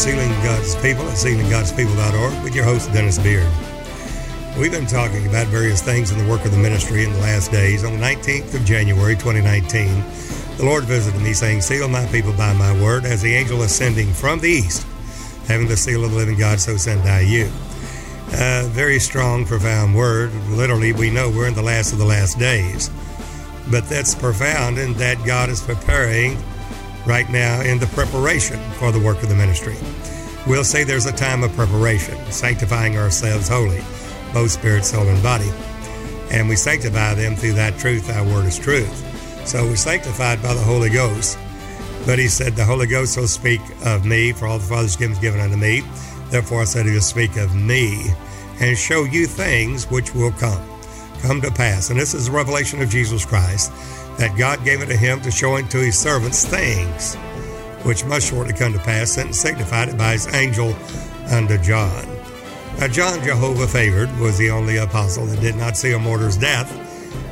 Sealing God's People at sealinggodspeople.org with your host, Dennis Beard. We've been talking about various things in the work of the ministry in the last days. On the 19th of January 2019, the Lord visited me saying, Seal my people by my word, as the angel ascending from the east, having the seal of the living God, so send I you. A very strong, profound word. Literally, we know we're in the last of the last days. But that's profound in that God is preparing right now in the preparation for the work of the ministry. We'll say there's a time of preparation, sanctifying ourselves holy, both spirit, soul, and body. And we sanctify them through that truth. Our word is truth. So we're sanctified by the Holy Ghost. But he said, The Holy Ghost will speak of me, for all the Father's given is given unto me. Therefore I said, He will speak of me and show you things which will come, come to pass. And this is the revelation of Jesus Christ that God gave it to him to show unto his servants things which must shortly come to pass, and signified it by his angel unto John. Now, John Jehovah favored was the only apostle that did not see a martyr's death,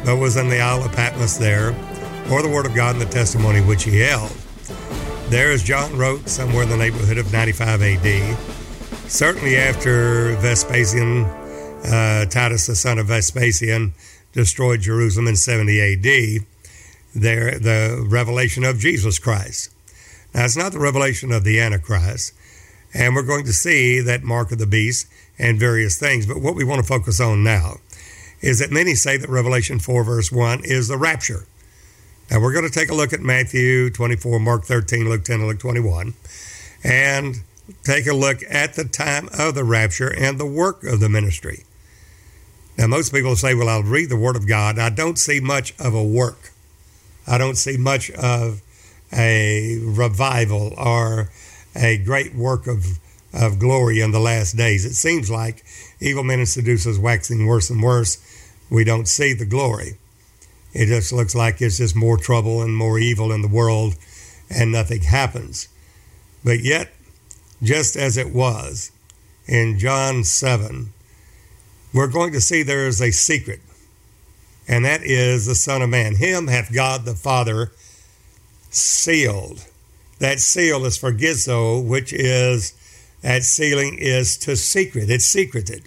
but was in the Isle of Patmos there, or the Word of God and the testimony which he held. There, as John wrote, somewhere in the neighborhood of 95 AD, certainly after Vespasian, uh, Titus, the son of Vespasian, destroyed Jerusalem in 70 AD, there the revelation of Jesus Christ. Now, it's not the revelation of the Antichrist, and we're going to see that mark of the beast and various things. But what we want to focus on now is that many say that Revelation 4, verse 1 is the rapture. Now, we're going to take a look at Matthew 24, Mark 13, Luke 10, and Luke 21, and take a look at the time of the rapture and the work of the ministry. Now, most people say, Well, I'll read the Word of God. I don't see much of a work. I don't see much of a revival or a great work of, of glory in the last days. It seems like evil men and seducers waxing worse and worse. We don't see the glory. It just looks like it's just more trouble and more evil in the world and nothing happens. But yet, just as it was in John 7, we're going to see there is a secret and that is the Son of Man. Him hath God the Father sealed. That seal is sphragizo, which is, that sealing is to secret. It's secreted.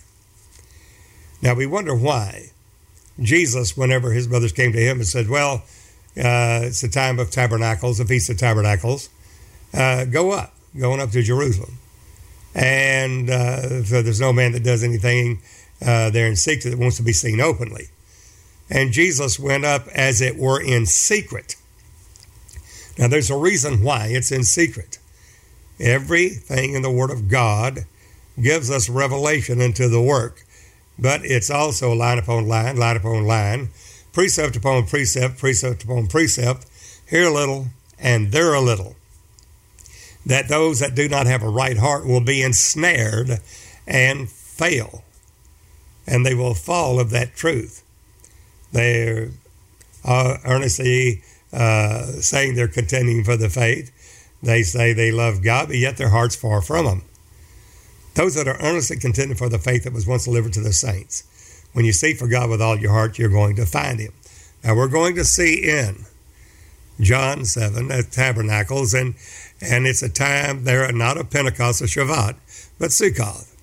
Now we wonder why. Jesus, whenever his brothers came to him and said, Well, uh, it's the time of tabernacles, the Feast of Tabernacles, uh, go up, going up to Jerusalem. And uh, so there's no man that does anything uh, there in secret that wants to be seen openly and Jesus went up, as it were, in secret. Now, there's a reason why it's in secret. Everything in the Word of God gives us revelation into the work, but it's also line upon line, line upon line, precept upon precept, precept upon precept, here a little and there a little. That those that do not have a right heart will be ensnared and fail, and they will fall of that truth. They're uh, earnestly uh, saying they're contending for the faith. They say they love God, but yet their heart's far from Him. Those that are earnestly contending for the faith that was once delivered to the saints. When you seek for God with all your heart, you're going to find Him. Now we're going to see in John 7 at Tabernacles, and, and it's a time there, not of Pentecost or Shavuot, but Sukkoth.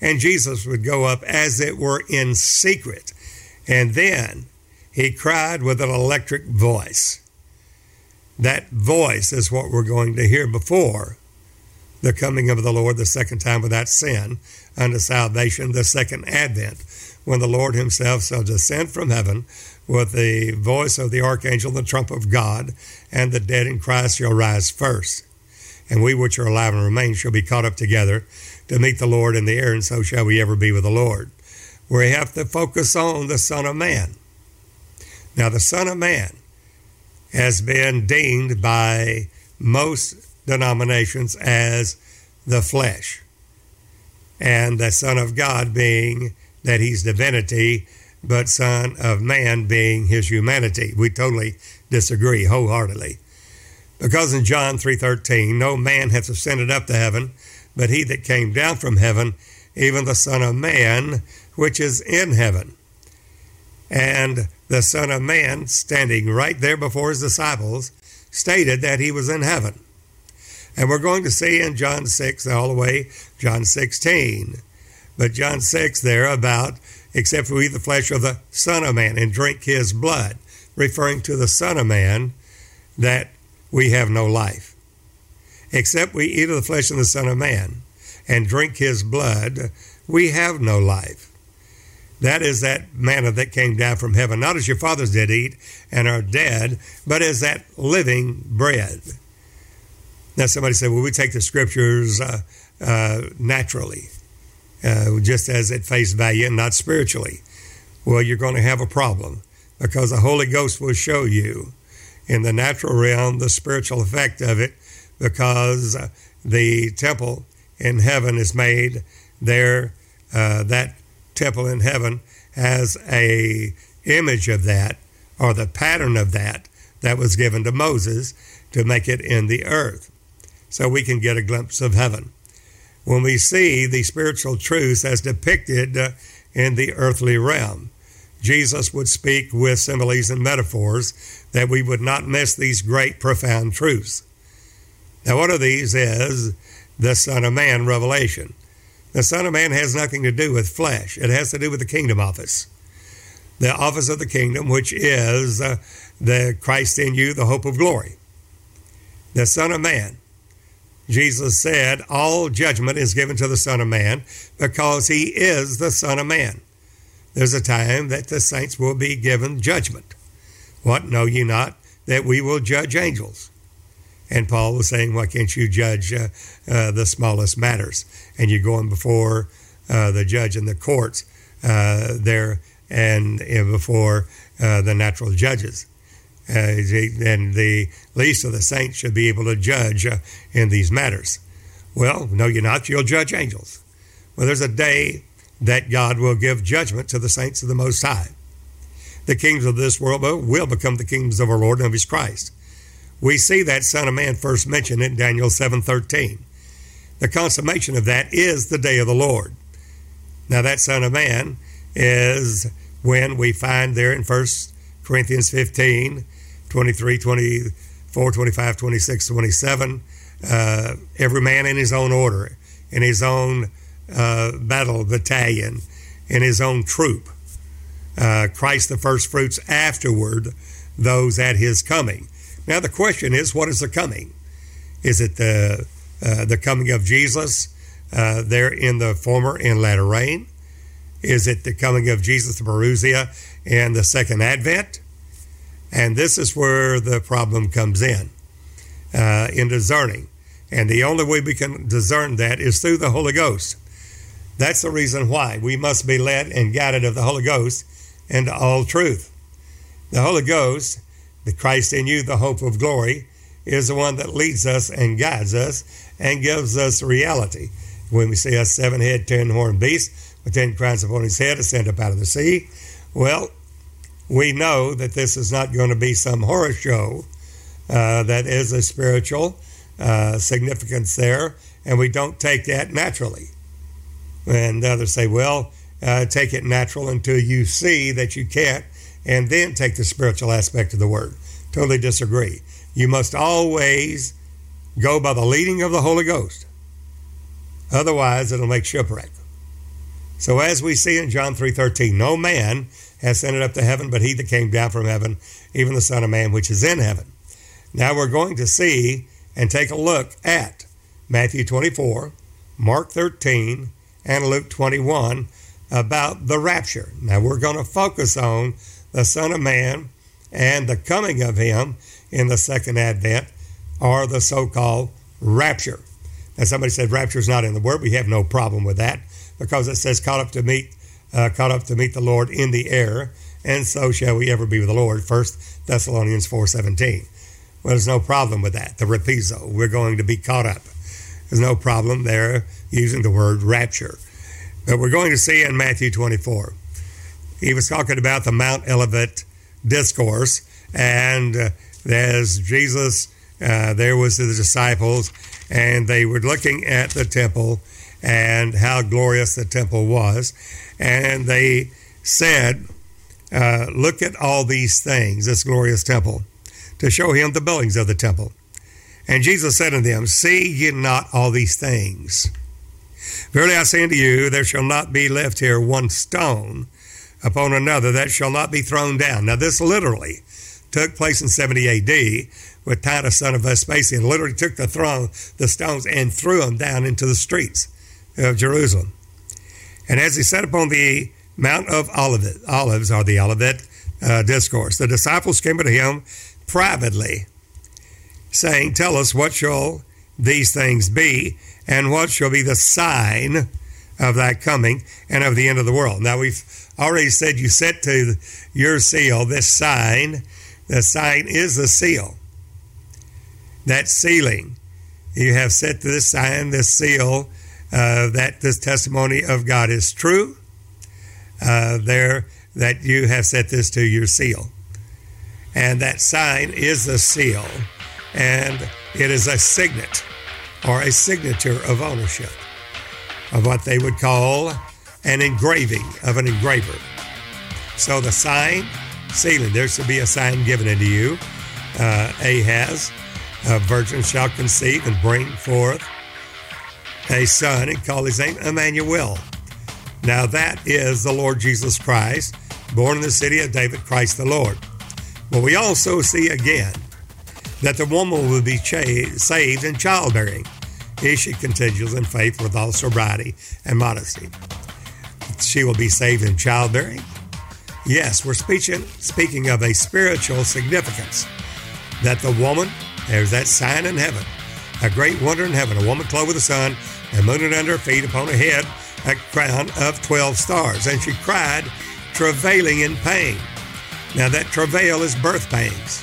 And Jesus would go up as it were in secret and then he cried with an electric voice. That voice is what we're going to hear before the coming of the Lord the second time without sin unto salvation, the second advent, when the Lord himself shall descend from heaven with the voice of the archangel, the trump of God, and the dead in Christ shall rise first. And we which are alive and remain shall be caught up together to meet the Lord in the air, and so shall we ever be with the Lord we have to focus on the Son of Man. Now, the Son of Man has been deemed by most denominations as the flesh, and the Son of God being that he's divinity, but Son of Man being his humanity. We totally disagree wholeheartedly. Because in John 3:13, no man hath ascended up to heaven, but he that came down from heaven, even the Son of Man, which is in heaven. And the Son of Man, standing right there before his disciples, stated that he was in heaven. And we're going to see in John 6 all the way, John 16. But John 6 there about, except we eat the flesh of the Son of Man and drink his blood, referring to the Son of Man, that we have no life. Except we eat of the flesh of the Son of Man and drink his blood, we have no life. That is that manna that came down from heaven, not as your fathers did eat and are dead, but as that living bread. Now, somebody said, well, we take the scriptures uh, uh, naturally, uh, just as at face value and not spiritually. Well, you're going to have a problem because the Holy Ghost will show you in the natural realm the spiritual effect of it because uh, the temple in heaven is made there. Uh, that temple in heaven has a image of that or the pattern of that that was given to Moses to make it in the earth so we can get a glimpse of heaven. When we see the spiritual truths as depicted uh, in the earthly realm, Jesus would speak with similes and metaphors that we would not miss these great, profound truths. Now, one of these is the Son of Man revelation. The Son of Man has nothing to do with flesh, it has to do with the kingdom office. The office of the kingdom, which is uh, the Christ in you, the hope of glory. The Son of Man. Jesus said, All judgment is given to the Son of Man because he is the Son of Man. There's a time that the saints will be given judgment. What know ye not that we will judge angels? And Paul was saying, Why can't you judge uh, uh, the smallest matters? And you're going before uh, the judge in the courts uh, there and before uh, the natural judges. Uh, and the least of the saints should be able to judge in these matters. Well, no, you're not. You'll judge angels. Well, there's a day that God will give judgment to the saints of the Most High. The kings of this world will become the kings of our Lord and of His Christ. We see that Son of Man first mentioned in Daniel 7:13. The consummation of that is the day of the Lord. Now that Son of Man is when we find there in 1 Corinthians 15, 23, 24, 25, 26, 27, uh, every man in his own order, in his own uh, battle battalion, in his own troop. Uh, Christ the first fruits afterward, those at his coming. Now the question is, what is the coming? Is it the uh, the coming of Jesus uh, there in the former and latter rain? Is it the coming of Jesus the Parousia and the second advent? And this is where the problem comes in, uh, in discerning. And the only way we can discern that is through the Holy Ghost. That's the reason why we must be led and guided of the Holy Ghost into all truth. The Holy Ghost the Christ in you, the hope of glory, is the one that leads us and guides us and gives us reality. When we see a seven head, ten horned beast with ten crowns upon his head ascend up out of the sea, well, we know that this is not going to be some horror show. Uh, that is a spiritual uh, significance there, and we don't take that naturally. And others say, well, uh, take it natural until you see that you can't and then take the spiritual aspect of the word. Totally disagree. You must always go by the leading of the Holy Ghost. Otherwise, it'll make shipwreck. So as we see in John 3:13, no man has ascended up to heaven but he that came down from heaven, even the Son of Man which is in heaven. Now we're going to see and take a look at Matthew 24, Mark 13, and Luke 21 about the rapture. Now we're going to focus on the Son of Man and the coming of him in the second advent are the so called rapture. Now, somebody said rapture is not in the word. We have no problem with that because it says, caught up to meet, uh, caught up to meet the Lord in the air, and so shall we ever be with the Lord. First Thessalonians 4.17. Well, there's no problem with that. The harpazo, we're going to be caught up. There's no problem there using the word rapture. But we're going to see in Matthew 24 he was talking about the Mount Olivet discourse, and uh, as Jesus, uh, there was the disciples, and they were looking at the temple and how glorious the temple was, and they said, uh, "Look at all these things, this glorious temple," to show him the buildings of the temple. And Jesus said unto them, See ye not all these things? Verily I say unto you, there shall not be left here one stone upon another that shall not be thrown down. Now, this literally took place in 70 AD with Titus, son of Vespasian, literally took the throne, the stones, and threw them down into the streets of Jerusalem. And as he sat upon the Mount of Olivet, Olives, or the Olivet uh, Discourse, the disciples came to him privately, saying, Tell us what shall these things be, and what shall be the sign of thy coming and of the end of the world. Now, we've already said you set to your seal this sign. The sign is the seal. That sealing. You have set to this sign, this seal, uh, that this testimony of God is true. Uh, there, that you have set this to your seal. And that sign is the seal, and it is a signet or a signature of ownership of what they would call an engraving of an engraver. So the sign, sealing, there should be a sign given unto you. Uh, Ahaz, a virgin shall conceive and bring forth a son and call his name Emmanuel. Now that is the Lord Jesus Christ, born in the city of David, Christ the Lord. But we also see again that the woman will be saved in childbearing if she continues in faith with all sobriety and modesty. She will be saved in childbearing. Yes, we're speaking, speaking of a spiritual significance that the woman, there's that sign in heaven, a great wonder in heaven, a woman clothed with the sun and moon under her feet, upon her head a crown of 12 stars. And she cried, travailing in pain. Now, that travail is birth pains.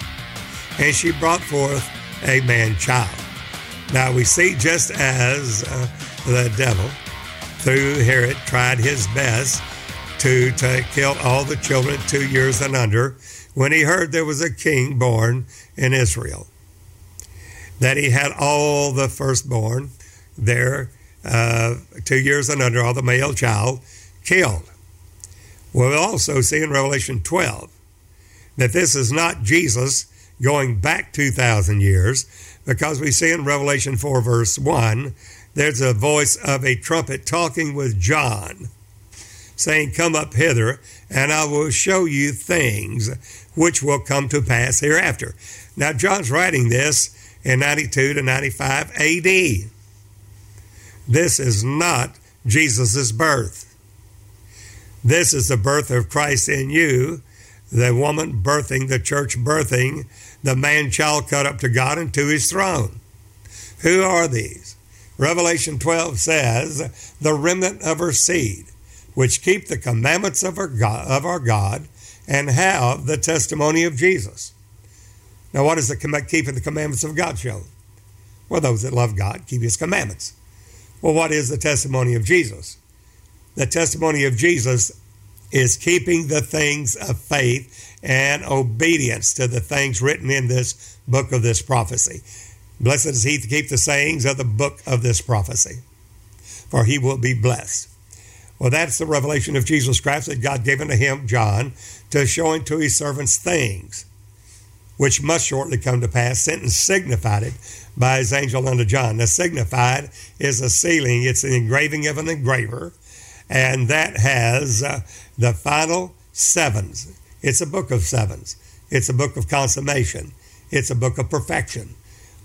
And she brought forth a man child. Now we see just as uh, the devil, through Herod, tried his best to, to kill all the children two years and under when he heard there was a king born in Israel. That he had all the firstborn there, uh, two years and under, all the male child, killed. We'll also see in Revelation 12 that this is not Jesus going back 2,000 years, because we see in Revelation 4, verse 1, there's a voice of a trumpet talking with John, saying, Come up hither, and I will show you things which will come to pass hereafter. Now, John's writing this in 92 to 95 AD. This is not Jesus' birth. This is the birth of Christ in you, the woman birthing, the church birthing the man child cut up to God and to his throne. Who are these? Revelation 12 says, the remnant of her seed, which keep the commandments of our God, of our God and have the testimony of Jesus. Now, what does the keeping the commandments of God show? Well, those that love God keep his commandments. Well, what is the testimony of Jesus? The testimony of Jesus is keeping the things of faith and obedience to the things written in this book of this prophecy. Blessed is he to keep the sayings of the book of this prophecy, for he will be blessed. Well, that's the revelation of Jesus Christ that God gave unto him, John, to show unto his servants things which must shortly come to pass, sent and signified it by his angel unto John. The signified is a sealing, it's an engraving of an engraver, and that has uh, the final sevens. It's a book of sevens. It's a book of consummation. It's a book of perfection.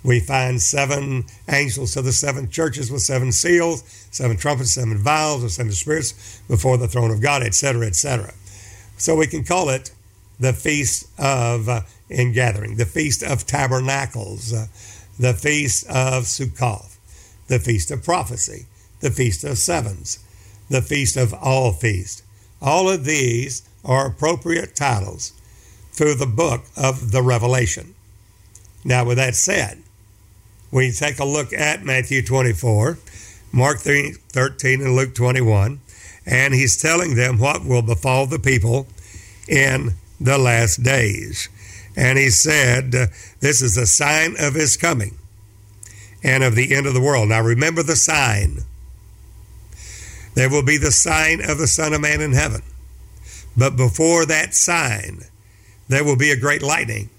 We find seven angels to the seven churches with seven seals, seven trumpets, seven vials, or seven spirits before the throne of God, etc., etc. So we can call it the Feast of uh, Ingathering, the Feast of Tabernacles, uh, the Feast of Sukkoth, the Feast of Prophecy, the Feast of Sevens, the Feast of All Feast. All of these are appropriate titles through the book of the Revelation. Now, with that said, we take a look at Matthew 24, Mark 13, and Luke 21, and he's telling them what will befall the people in the last days. And he said, uh, This is a sign of his coming and of the end of the world. Now, remember the sign. There will be the sign of the Son of Man in heaven. But before that sign, there will be a great lightning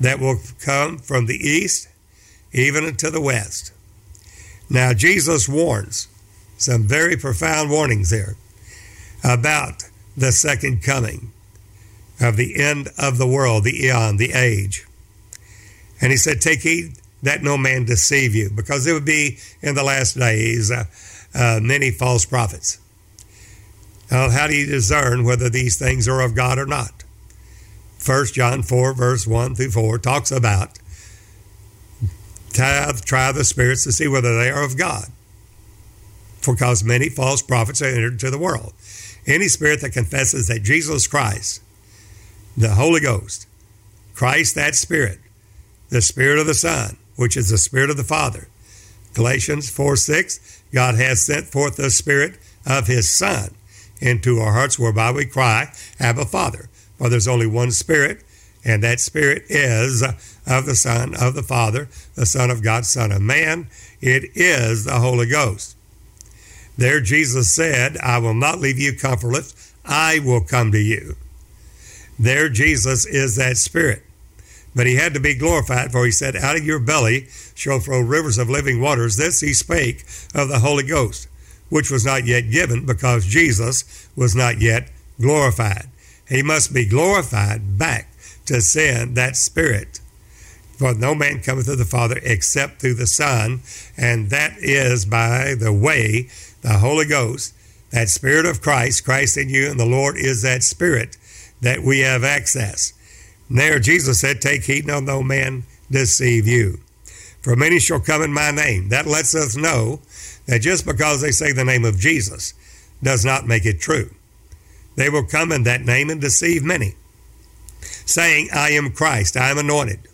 that will come from the east even to the west. Now, Jesus warns some very profound warnings there about the second coming of the end of the world, the eon, the age. And he said, Take heed that no man deceive you, because there would be in the last days uh, uh, many false prophets. Now, how do you discern whether these things are of God or not? 1 John 4, verse 1 through 4, talks about try, try the spirits to see whether they are of God. For because many false prophets are entered into the world. Any spirit that confesses that Jesus Christ, the Holy Ghost, Christ, that Spirit, the Spirit of the Son, which is the Spirit of the Father. Galatians 4 6, God has sent forth the Spirit of His Son into our hearts, whereby we cry, Abba, Father. For there's only one Spirit, and that Spirit is of the Son of the Father, the Son of God, Son of Man. It is the Holy Ghost. There, Jesus said, I will not leave you comfortless, I will come to you. There, Jesus is that Spirit. But he had to be glorified, for he said, Out of your belly shall flow rivers of living waters. This he spake of the Holy Ghost, which was not yet given, because Jesus was not yet glorified. He must be glorified back to send that Spirit. For no man cometh to the Father except through the Son, and that is by the way, the Holy Ghost, that Spirit of Christ, Christ in you, and the Lord is that Spirit that we have access. There Jesus said, Take heed no no man deceive you. For many shall come in my name. That lets us know that just because they say the name of Jesus does not make it true. They will come in that name and deceive many, saying, I am Christ, I am anointed,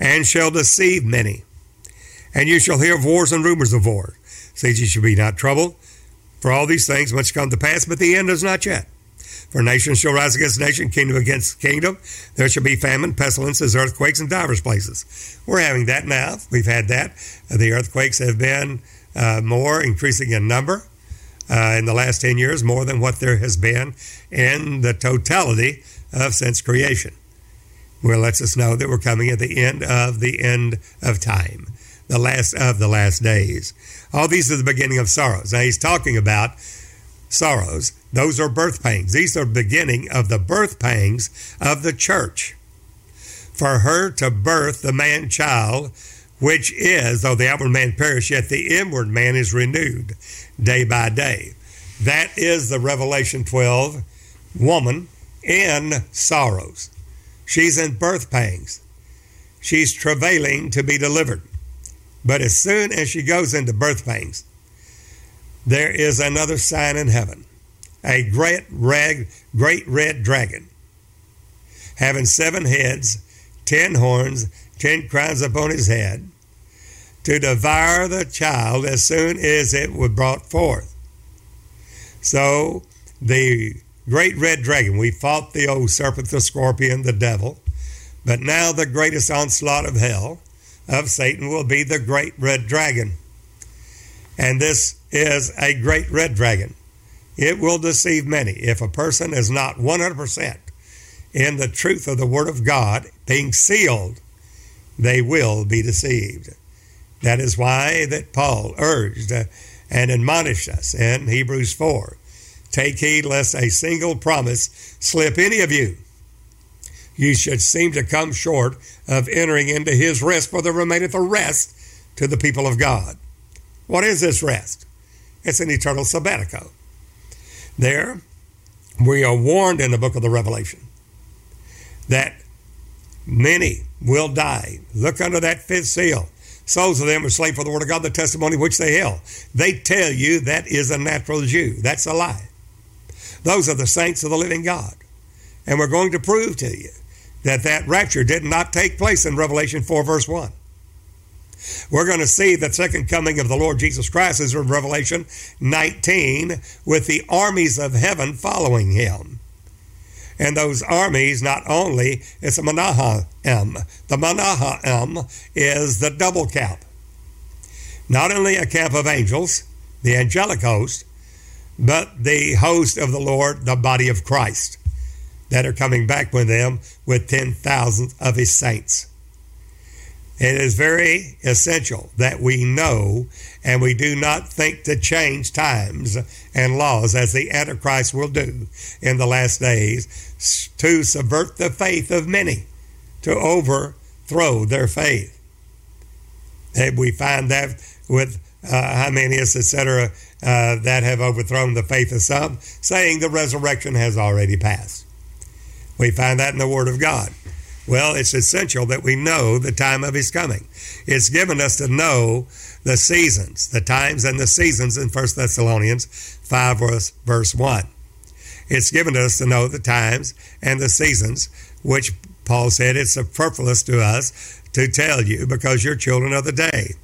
and shall deceive many. And you shall hear of wars and rumors of wars. Say ye shall be not troubled, for all these things must come to pass, but the end is not yet. For nation shall rise against nation, kingdom against kingdom. There shall be famine, pestilences, earthquakes in divers places. We're having that now. We've had that. The earthquakes have been uh, more, increasing in number uh, in the last 10 years, more than what there has been in the totality of since creation. Well, lets us know that we're coming at the end of the end of time, the last of the last days. All these are the beginning of sorrows. Now, he's talking about sorrows. Those are birth pangs. These are the beginning of the birth pangs of the church. For her to birth the man child, which is, though the outward man perish, yet the inward man is renewed day by day. That is the Revelation 12 woman in sorrows. She's in birth pangs. She's travailing to be delivered. But as soon as she goes into birth pangs, there is another sign in heaven a great red, great red dragon having seven heads, ten horns, ten crowns upon his head, to devour the child as soon as it was brought forth. So the great red dragon, we fought the old serpent, the scorpion, the devil, but now the greatest onslaught of hell, of Satan, will be the great red dragon. And this is a great red dragon. It will deceive many. If a person is not 100% in the truth of the Word of God, being sealed, they will be deceived. That is why that Paul urged uh, and admonished us in Hebrews 4. Take heed lest a single promise slip any of you. You should seem to come short of entering into his rest, for there remaineth a rest to the people of God. What is this rest? It's an eternal sabbatical. There, we are warned in the book of the Revelation that many will die. Look under that fifth seal. Souls of them are slain for the word of God, the testimony which they held. They tell you that is a natural Jew. That's a lie. Those are the saints of the living God. And we're going to prove to you that that rapture did not take place in Revelation 4, verse 1. We're going to see the second coming of the Lord Jesus Christ is in Revelation 19 with the armies of heaven following him. And those armies, not only, it's a Manahaim. The Manahaim is the double camp. Not only a camp of angels, the angelic host, but the host of the Lord, the body of Christ, that are coming back with them with 10,000 of his saints. It is very essential that we know and we do not think to change times and laws as the Antichrist will do in the last days to subvert the faith of many, to overthrow their faith. And we find that with uh, Hymenaeus, etc., uh, that have overthrown the faith of some, saying the resurrection has already passed. We find that in the Word of God. Well, it's essential that we know the time of His coming. It's given us to know the seasons, the times and the seasons in 1 Thessalonians 5, verse, verse 1. It's given us to know the times and the seasons, which Paul said it's superfluous to us to tell you because you're children of the day,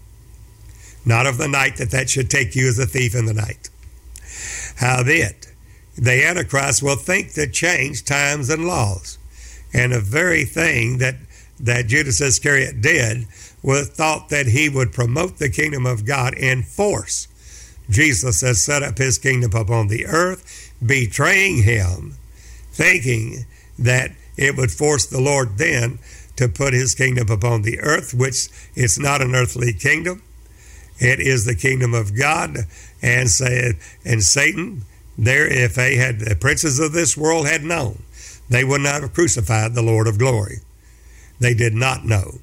not of the night, that that should take you as a thief in the night. Howbeit, the Antichrist will think to change times and laws. And the very thing that, that Judas Iscariot did was thought that he would promote the kingdom of God in force. Jesus has set up his kingdom upon the earth, betraying him, thinking that it would force the Lord then to put his kingdom upon the earth, which is not an earthly kingdom. It is the kingdom of God. And said, and Satan, there, if they had the princes of this world had known, they would not have crucified the Lord of glory. They did not know.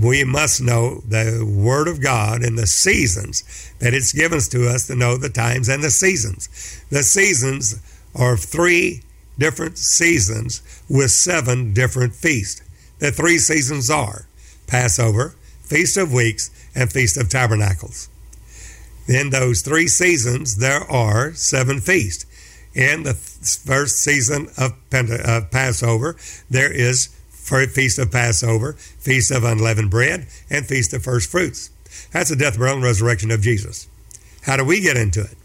We must know the Word of God and the seasons that it's given to us to know the times and the seasons. The seasons are three different seasons with seven different feasts. The three seasons are Passover, Feast of Weeks, and Feast of Tabernacles. In those three seasons, there are seven feasts. In the first season of Passover, there is Feast of Passover, Feast of Unleavened Bread, and Feast of First Fruits. That's the death, burial, and resurrection of Jesus. How do we get into it?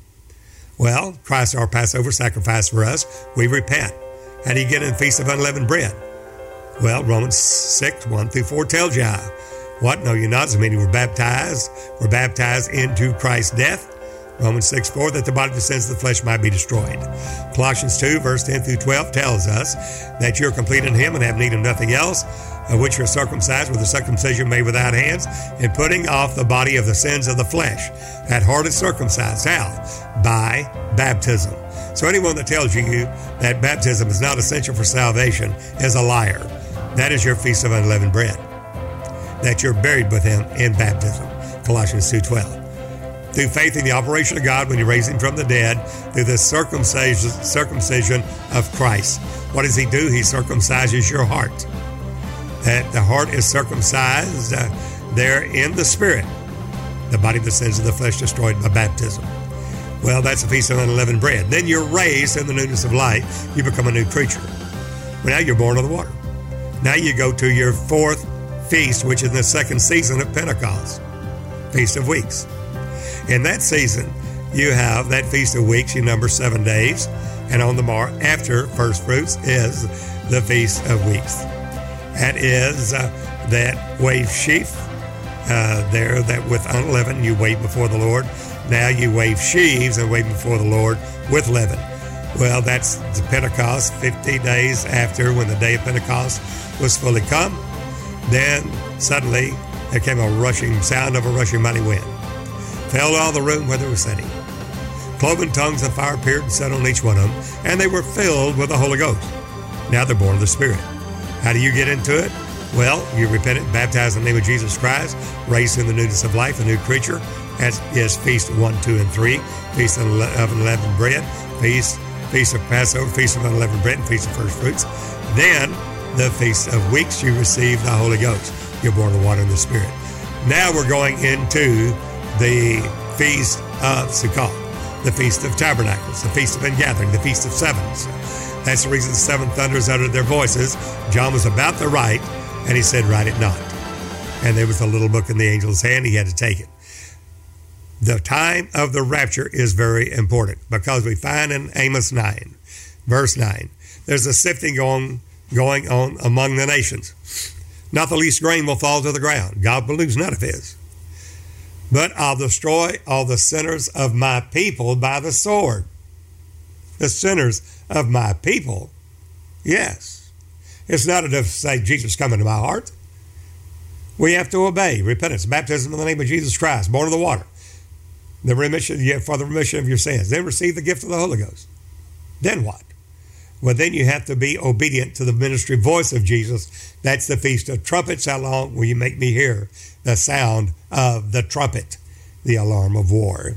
Well, Christ, our Passover sacrifice for us, we repent. How do you get in the Feast of Unleavened Bread? Well, Romans 6, 1 through 4 tells you how. What? No, you're not. So many were baptized, were baptized into Christ's death. Romans 6, 4, that the body of the sins of the flesh might be destroyed. Colossians 2, verse 10 through 12 tells us that you're complete in Him and have need of nothing else, of which you're circumcised with a circumcision made without hands, and putting off the body of the sins of the flesh. That heart is circumcised. How? By baptism. So anyone that tells you that baptism is not essential for salvation is a liar. That is your feast of unleavened bread. That you're buried with him in baptism. Colossians 2.12 through faith in the operation of God when you raise him from the dead, through the circumcision, circumcision of Christ. What does he do? He circumcises your heart. That the heart is circumcised uh, there in the spirit. The body of the sins of the flesh destroyed by baptism. Well, that's a feast of unleavened bread. Then you're raised in the newness of life. You become a new creature. Well, now you're born of the water. Now you go to your fourth feast, which is the second season of Pentecost, Feast of Weeks. In that season, you have that Feast of Weeks, you number seven days, and on the mar after first fruits is the Feast of Weeks. That is uh, that wave sheaf uh, there that with unleavened you wait before the Lord. Now you wave sheaves and wait before the Lord with leaven. Well, that's the Pentecost, 50 days after when the day of Pentecost was fully come. Then suddenly there came a rushing sound of a rushing mighty wind. Out of the room where they were sitting. Cloven tongues of fire appeared and set on each one of them, and they were filled with the Holy Ghost. Now they're born of the Spirit. How do you get into it? Well, you repent and baptize in the name of Jesus Christ, raised in the newness of life, a new creature, as is Feast 1, 2, and 3, Feast of Unleavened Bread, Feast Feast of Passover, Feast of Unleavened Bread, and Feast of First Fruits. Then, the Feast of Weeks, you receive the Holy Ghost. You're born of water and the Spirit. Now we're going into the Feast of Sukkot, the Feast of Tabernacles, the Feast of Ingathering, the Feast of Sevens. That's the reason the seven thunders uttered their voices. John was about to write, and he said, Write it not. And there was a little book in the angel's hand. He had to take it the time of the rapture is very important because we find in Amos 9, verse 9, there's a sifting going, going on among the nations. Not the least grain will fall to the ground. God will lose none of his. But I'll destroy all the sinners of my people by the sword. The sinners of my people? Yes. It's not enough to say, Jesus, come into my heart. We have to obey repentance, baptism in the name of Jesus Christ, born of the water, the remission for the remission of your sins. Then receive the gift of the Holy Ghost. Then what? Well, then you have to be obedient to the ministry voice of Jesus. That's the Feast of Trumpets. How long will you make me hear the sound of the trumpet, the alarm of war?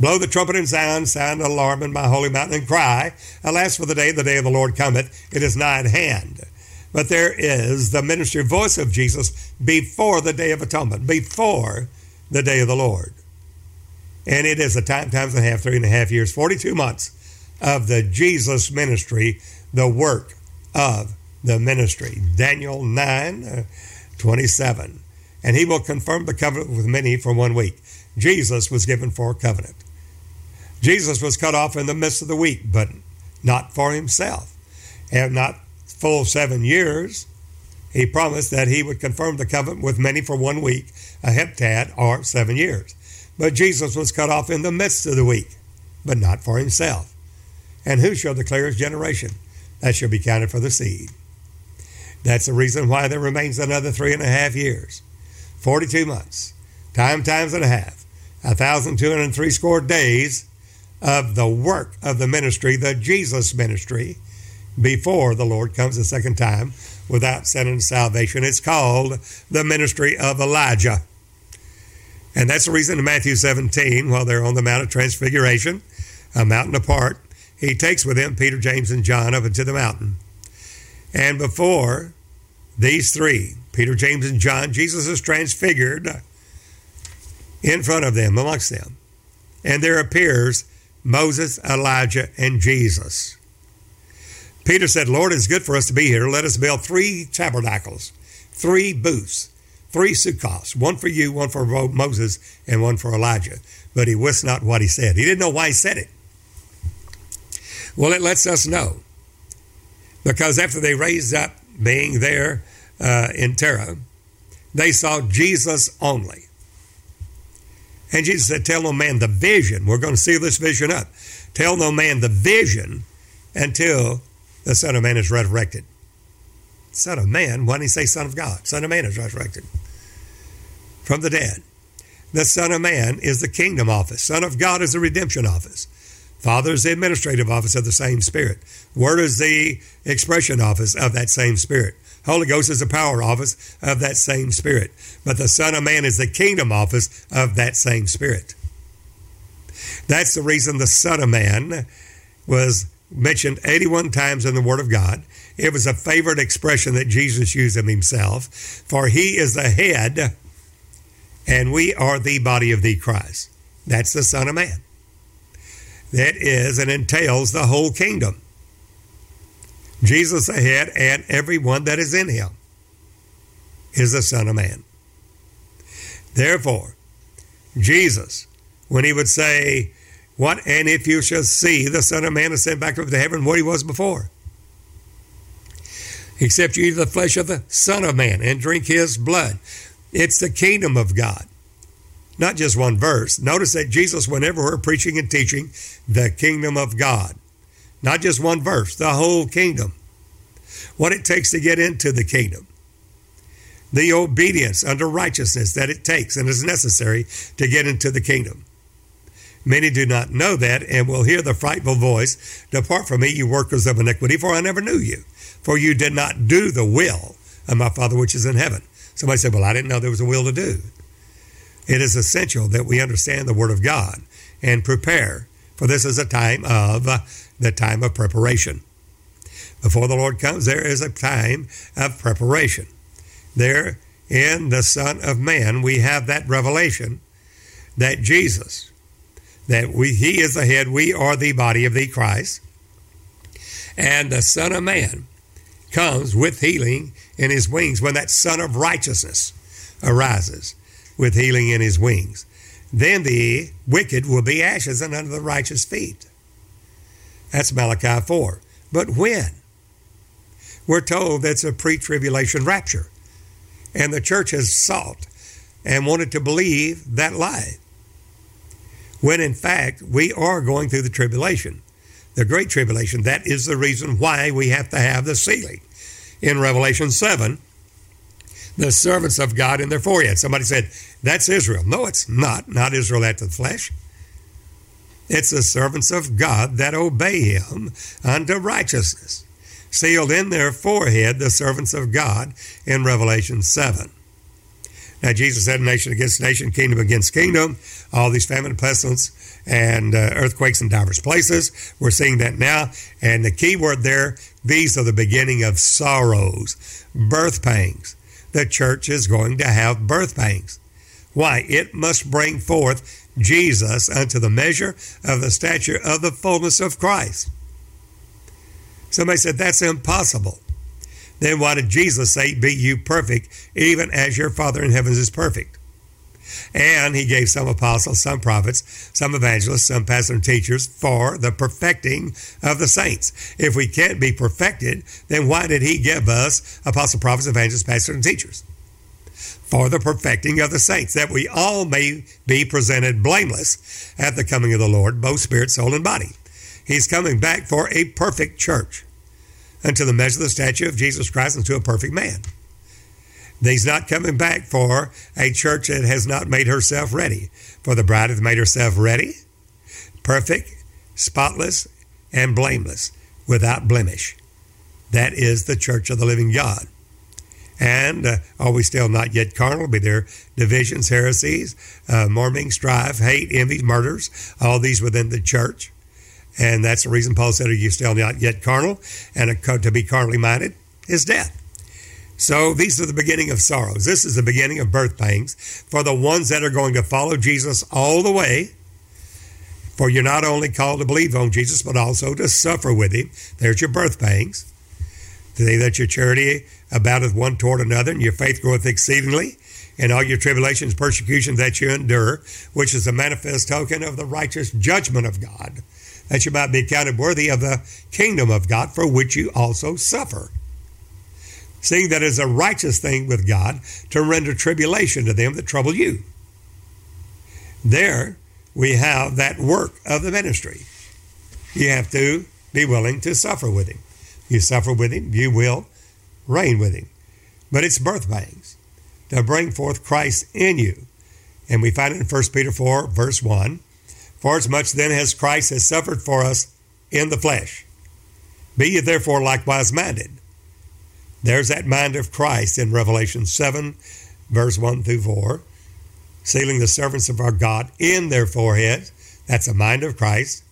Blow the trumpet Zion, sound an alarm in my holy mountain, and cry, Alas for the day, the day of the Lord cometh, it is nigh at hand. But there is the ministry voice of Jesus before the day of atonement, before the day of the Lord. And it is a time, times and a half, three and a half years, 42 months of the Jesus ministry, the work of the ministry. Daniel 9 uh, 27. And he will confirm the covenant with many for one week. Jesus was given for a covenant. Jesus was cut off in the midst of the week, but not for himself. And not full seven years, he promised that he would confirm the covenant with many for one week, a heptad, or seven years. But Jesus was cut off in the midst of the week, but not for himself. And who shall declare his generation? That shall be counted for the seed. That's the reason why there remains another three and a half years, 42 months, time times and a half, 1,203 score days of the work of the ministry, the Jesus ministry, before the Lord comes a second time without sending salvation. It's called the ministry of Elijah. And that's the reason in Matthew 17, while they're on the Mount of Transfiguration, a mountain apart, he takes with him Peter, James, and John up into the mountain. And before these three, Peter, James, and John, Jesus is transfigured in front of them, amongst them. And there appears Moses, Elijah, and Jesus. Peter said, Lord, it's good for us to be here. Let us build three tabernacles, three booths, three sukkahs, one for you, one for Moses, and one for Elijah. But he wist not what he said. He didn't know why he said it. Well, it lets us know. Because after they raised up, being there uh, in Terah, they saw Jesus only. And Jesus said, Tell no man the vision. We're going to seal this vision up. Tell no man the vision until the Son of Man is resurrected. Son of Man, why didn't he say Son of God? Son of Man is resurrected from the dead. The Son of Man is the kingdom office. Son of God is the redemption office. Father is the administrative office of the same Spirit. Word is the expression office of that same Spirit. Holy Ghost is the power office of that same Spirit. But the Son of Man is the kingdom office of that same Spirit. That's the reason the Son of Man was mentioned 81 times in the Word of God. It was a favorite expression that Jesus used of himself, for he is the head, and we are the body of the Christ. That's the Son of Man. That is and entails the whole kingdom. Jesus the head, and everyone that is in him is the Son of Man. Therefore, Jesus, when he would say, what and if you shall see the Son of Man ascend back up to heaven, what he was before? Except you eat the flesh of the Son of Man and drink his blood. It's the kingdom of God. Not just one verse. Notice that Jesus, whenever we're preaching and teaching the kingdom of God, not just one verse, the whole kingdom. What it takes to get into the kingdom. The obedience under righteousness that it takes and is necessary to get into the kingdom. Many do not know that and will hear the frightful voice Depart from me, you workers of iniquity, for I never knew you. For you did not do the will of my Father which is in heaven. Somebody said, Well, I didn't know there was a will to do. It is essential that we understand the Word of God and prepare, for this is a time of uh, the time of preparation. Before the Lord comes, there is a time of preparation. There in the Son of Man, we have that revelation that Jesus, that we he is the head, we are the body of the Christ. And the Son of Man comes with healing in his wings when that Son of righteousness arises with healing in his wings. Then the wicked will be ashes and under the righteous feet. That's Malachi 4. But when? We're told that's a pre tribulation rapture. And the church has sought and wanted to believe that lie when in fact we are going through the tribulation, the great tribulation. That is the reason why we have to have the sealing. In Revelation 7, the servants of God in their forehead. Somebody said, That's Israel. No, it's not. Not Israel after the flesh. It's the servants of God that obey him unto righteousness. Sealed in their forehead, the servants of God in Revelation 7. Now, Jesus said, nation against nation, kingdom against kingdom, all these famine, pestilence, and uh, earthquakes in diverse places. We're seeing that now. And the key word there, these are the beginning of sorrows, birth pangs. The church is going to have birth pangs. Why? It must bring forth Jesus unto the measure of the stature of the fullness of Christ. Somebody said, That's impossible. Then why did Jesus say, Be you perfect, even as your Father in heaven is perfect? And he gave some apostles, some prophets, some evangelists, some pastors and teachers for the perfecting of the saints. If we can't be perfected, then why did he give us apostle, prophets, evangelists, pastors, and teachers? For the perfecting of the saints, that we all may be presented blameless at the coming of the Lord, both spirit, soul, and body. He's coming back for a perfect church unto the measure of the stature of Jesus Christ unto a perfect man. He's not coming back for a church that has not made herself ready. For the bride hath made herself ready, perfect, spotless, and blameless, without blemish. That is the church of the living God. And uh, are we still not yet carnal? Be there divisions, heresies, uh, strife, hate, envy, murders, all these within the church. And that's the reason Paul said, Are you still not yet carnal? And to be carnally minded is death. So these are the beginning of sorrows. This is the beginning of birth pangs for the ones that are going to follow Jesus all the way. For you're not only called to believe on Jesus, but also to suffer with him. There's your birth pangs. Today that your charity aboundeth one toward another, and your faith groweth exceedingly, and all your tribulations, persecutions that you endure, which is a manifest token of the righteous judgment of God that you might be counted worthy of the kingdom of God, for which you also suffer. Seeing that it is a righteous thing with God to render tribulation to them that trouble you. There we have that work of the ministry. You have to be willing to suffer with Him. You suffer with Him, you will reign with Him. But it's birth pangs to bring forth Christ in you. And we find it in 1 Peter 4, verse 1. For as much then as Christ has suffered for us in the flesh, be ye therefore likewise minded. There's that mind of Christ in Revelation 7, verse 1 through 4, sealing the servants of our God in their foreheads. That's a mind of Christ.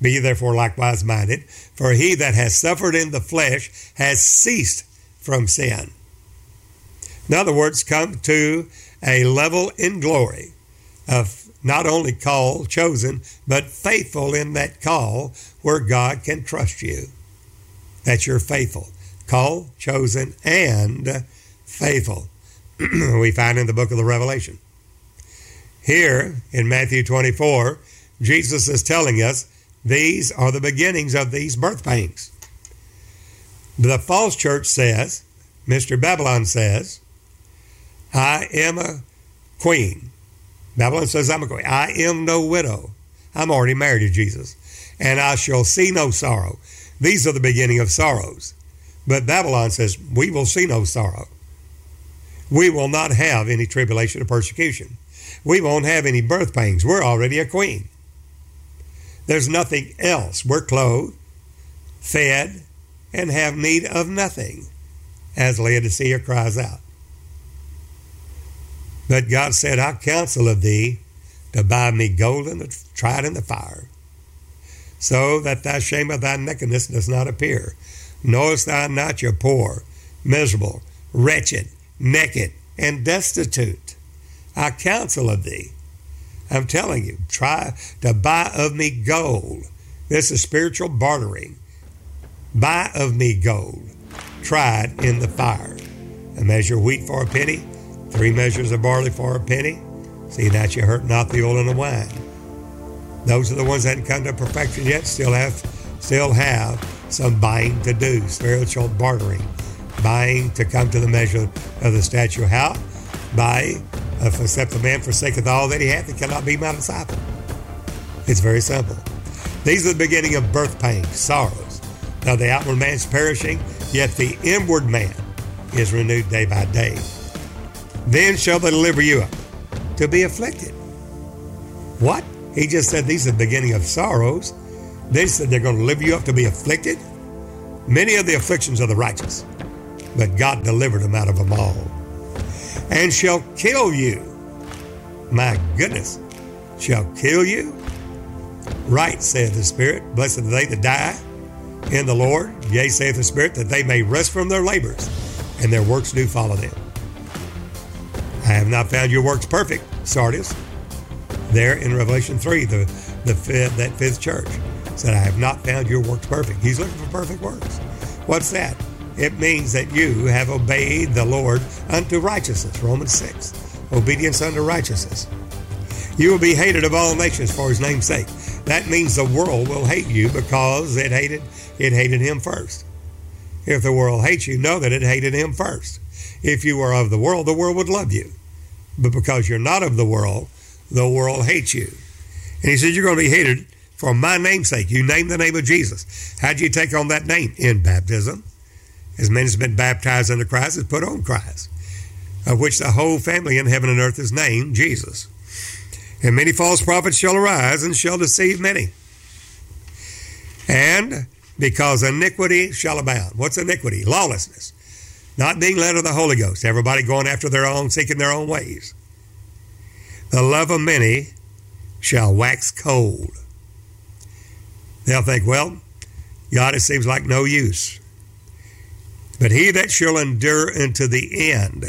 Be ye therefore likewise minded, for he that has suffered in the flesh has ceased from sin. In other words, come to a level in glory of not only called, chosen, but faithful in that call where God can trust you. That you're faithful. Called, chosen, and faithful. we find in the book of the Revelation. Here in Matthew 24, Jesus is telling us these are the beginnings of these birth pains. The false church says, Mystery Babylon says, I am a queen. Babylon says, I'm a queen. I am no widow. I'm already married to Jesus. And I shall see no sorrow. These are the beginning of sorrows. But Babylon says, We will see no sorrow. We will not have any tribulation or persecution. We won't have any birth pains. We're already a queen. There's nothing else. We're clothed, fed, and have need of nothing, as Laodicea cries out. But God said, I counsel of thee to buy me gold and tried in the fire, so that thy shame of thy nakedness does not appear. Knowest thou not you're poor, miserable, wretched, naked, and destitute? I counsel of thee. I'm telling you, try to buy of me gold. This is spiritual bartering. Buy of me gold, tried in the fire. A measure of wheat for a penny, Three measures of barley for a penny. See that you hurt not the oil and the wine. Those are the ones that haven't come to perfection yet, still have still have some buying to do, spiritual bartering. Buying to come to the measure of the statue. How? By except the man forsaketh all that he hath, it cannot be my disciple. It's very simple. These are the beginning of birth pains, sorrows. Now the outward man is perishing, yet the inward man is renewed day by day. Then shall they deliver you up to be afflicted. What? He just said these are the beginning of sorrows. They said they're going to deliver you up to be afflicted. Many of the afflictions of the righteous, but God delivered them out of them all. And shall kill you. My goodness, shall kill you? Right, saith the Spirit. Blessed are they that die in the Lord. Yea, saith the Spirit, that they may rest from their labors, and their works do follow them. I have not found your works perfect, Sardis. There in Revelation 3, the, the fifth, that fifth church said, I have not found your works perfect. He's looking for perfect works. What's that? It means that you have obeyed the Lord unto righteousness. Romans 6. Obedience unto righteousness. You will be hated of all nations for his name's sake. That means the world will hate you because it hated it hated him first. If the world hates you, know that it hated him first. If you were of the world, the world would love you. But because you're not of the world, the world hates you. And he says, You're going to be hated for my name's sake. You name the name of Jesus. How'd you take on that name? In baptism. As many as been baptized into Christ has put on Christ, of which the whole family in heaven and earth is named Jesus. And many false prophets shall arise and shall deceive many. And because iniquity shall abound. What's iniquity? Lawlessness. Not being led of the Holy Ghost. Everybody going after their own, seeking their own ways. The love of many shall wax cold. They'll think, well, God, it seems like no use. But he that shall endure unto the end,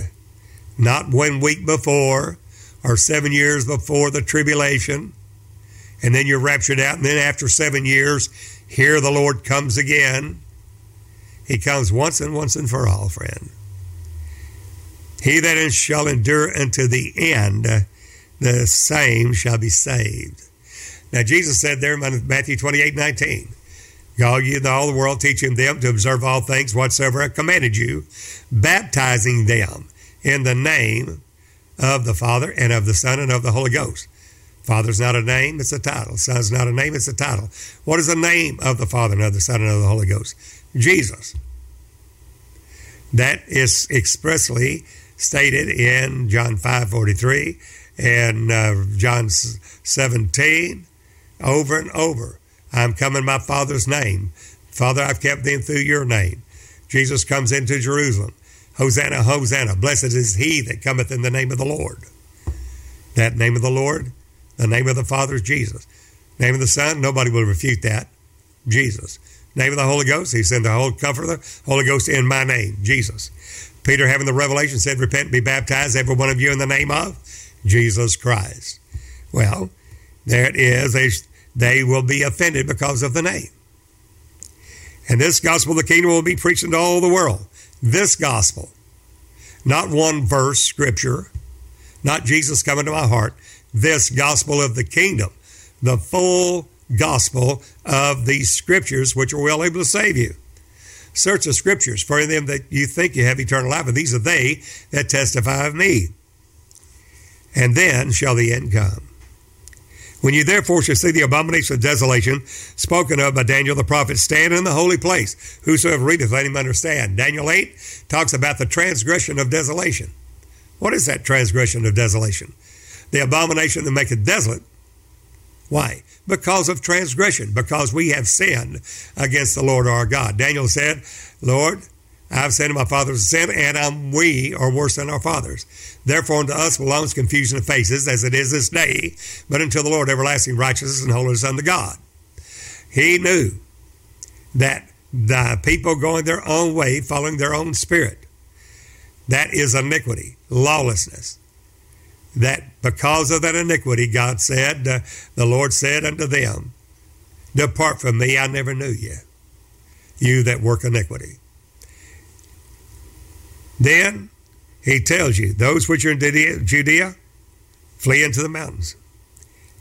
not one week before or seven years before the tribulation, and then you're raptured out, and then after seven years, here the Lord comes again. He comes once and once and for all, friend. He that shall endure unto the end, the same shall be saved. Now, Jesus said there in Matthew 28 19, Go you, all the world, teaching them to observe all things whatsoever I commanded you, baptizing them in the name of the Father and of the Son and of the Holy Ghost. Father's not a name, it's a title. Son's not a name, it's a title. What is the name of the Father and of the Son and of the Holy Ghost? Jesus. That is expressly stated in John 5:43 and uh, John 17 over and over. I'm coming in my Father's name. Father, I've kept them through your name. Jesus comes into Jerusalem. Hosanna, Hosanna. Blessed is he that cometh in the name of the Lord. That name of the Lord, the name of the Father is Jesus. Name of the Son, nobody will refute that. Jesus. Name of the Holy Ghost, he sent the Holy Comforter, Holy Ghost in my name, Jesus. Peter, having the revelation, said, Repent, be baptized, every one of you, in the name of Jesus Christ. Well, there it is. They, they will be offended because of the name. And this gospel of the kingdom will be preached into all the world. This gospel, not one verse scripture, not Jesus coming to my heart, this gospel of the kingdom, the full gospel of these scriptures, which are well able to save you. Search the scriptures for them that you think you have eternal life, and these are they that testify of me. And then shall the end come. When you therefore shall see the abomination of desolation spoken of by Daniel the prophet stand in the holy place, whosoever readeth, let him understand. Daniel 8 talks about the transgression of desolation. What is that transgression of desolation? The abomination that maketh desolate. Why? Because of transgression, because we have sinned against the Lord our God. Daniel said, Lord, I've sinned my father's sin, and I'm, we are worse than our fathers. Therefore, unto us belongs confusion of faces, as it is this day, but until the Lord everlasting righteousness and holiness unto God. He knew that the people going their own way, following their own spirit, that is iniquity, lawlessness. That because of that iniquity, God said, uh, the Lord said unto them, Depart from me, I never knew you, you that work iniquity. Then he tells you, Those which are in Judea, flee into the mountains.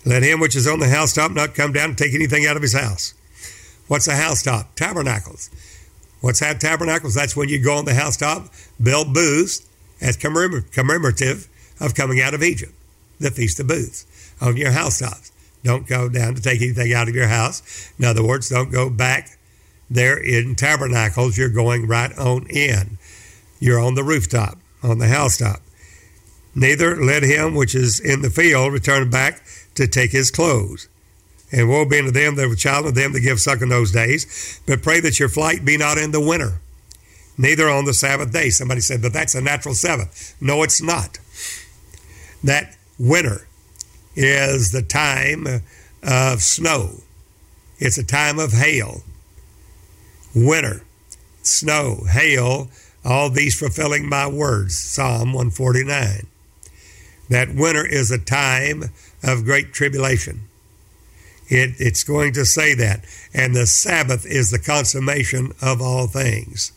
Let him which is on the housetop not come down and take anything out of his house. What's a housetop? Tabernacles. What's that tabernacles? That's when you go on the housetop, build booths as commemorative of coming out of Egypt, the Feast of Booths, on your housetops. Don't go down to take anything out of your house. In other words, don't go back there in tabernacles. You're going right on in You're on the rooftop, on the housetop. Neither let him which is in the field return back to take his clothes. And woe be unto them that were child of them that give suck in those days. But pray that your flight be not in the winter, neither on the Sabbath day. Somebody said, but that's a natural Sabbath. No, it's not. That winter is the time of snow, it's a time of hail. Winter, snow, hail, all these fulfilling my words. Psalm 149. That winter is a time of great tribulation. It, it's going to say that. And the Sabbath is the consummation of all things.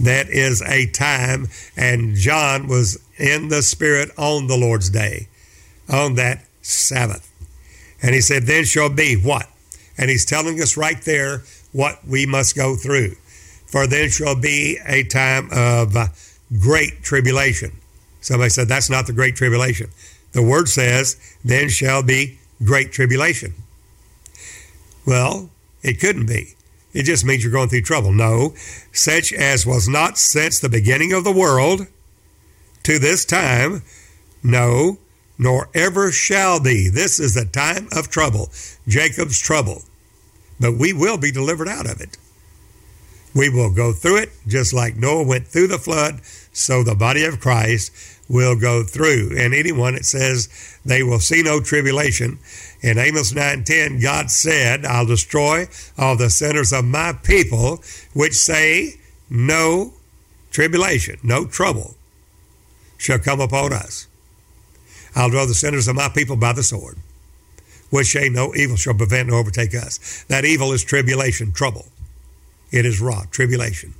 That is a time, and John was in the Spirit on the Lord's day, on that Sabbath. And he said, Then shall be what? And he's telling us right there what we must go through. For then shall be a time of great tribulation. Somebody said, That's not the great tribulation. The word says, Then shall be great tribulation. Well, it couldn't be. It just means you're going through trouble. No, such as was not since the beginning of the world to this time, no, nor ever shall be. This is the time of trouble, Jacob's trouble. But we will be delivered out of it. We will go through it just like Noah went through the flood, so the body of Christ will go through. And anyone that says they will see no tribulation, in Amos 9:10, God said, I'll destroy all the sinners of my people, which say, No tribulation, no trouble shall come upon us. I'll draw the sinners of my people by the sword, which say no evil shall prevent nor overtake us. That evil is tribulation, trouble. It is wrath, tribulation.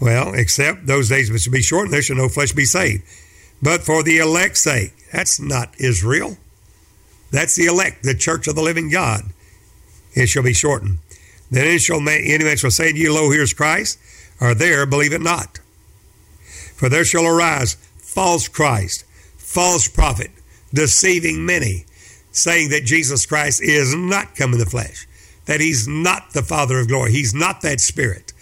Well, except those days which shall be shortened, there shall no flesh be saved. But for the elect's sake, that's not Israel. That's the elect, the church of the living God. It shall be shortened. Then it shall any man shall say to you, Lo, here's Christ, or there, believe it not. For there shall arise false Christ, false prophet, deceiving many, saying that Jesus Christ is not come in the flesh, that he's not the Father of glory, he's not that Spirit.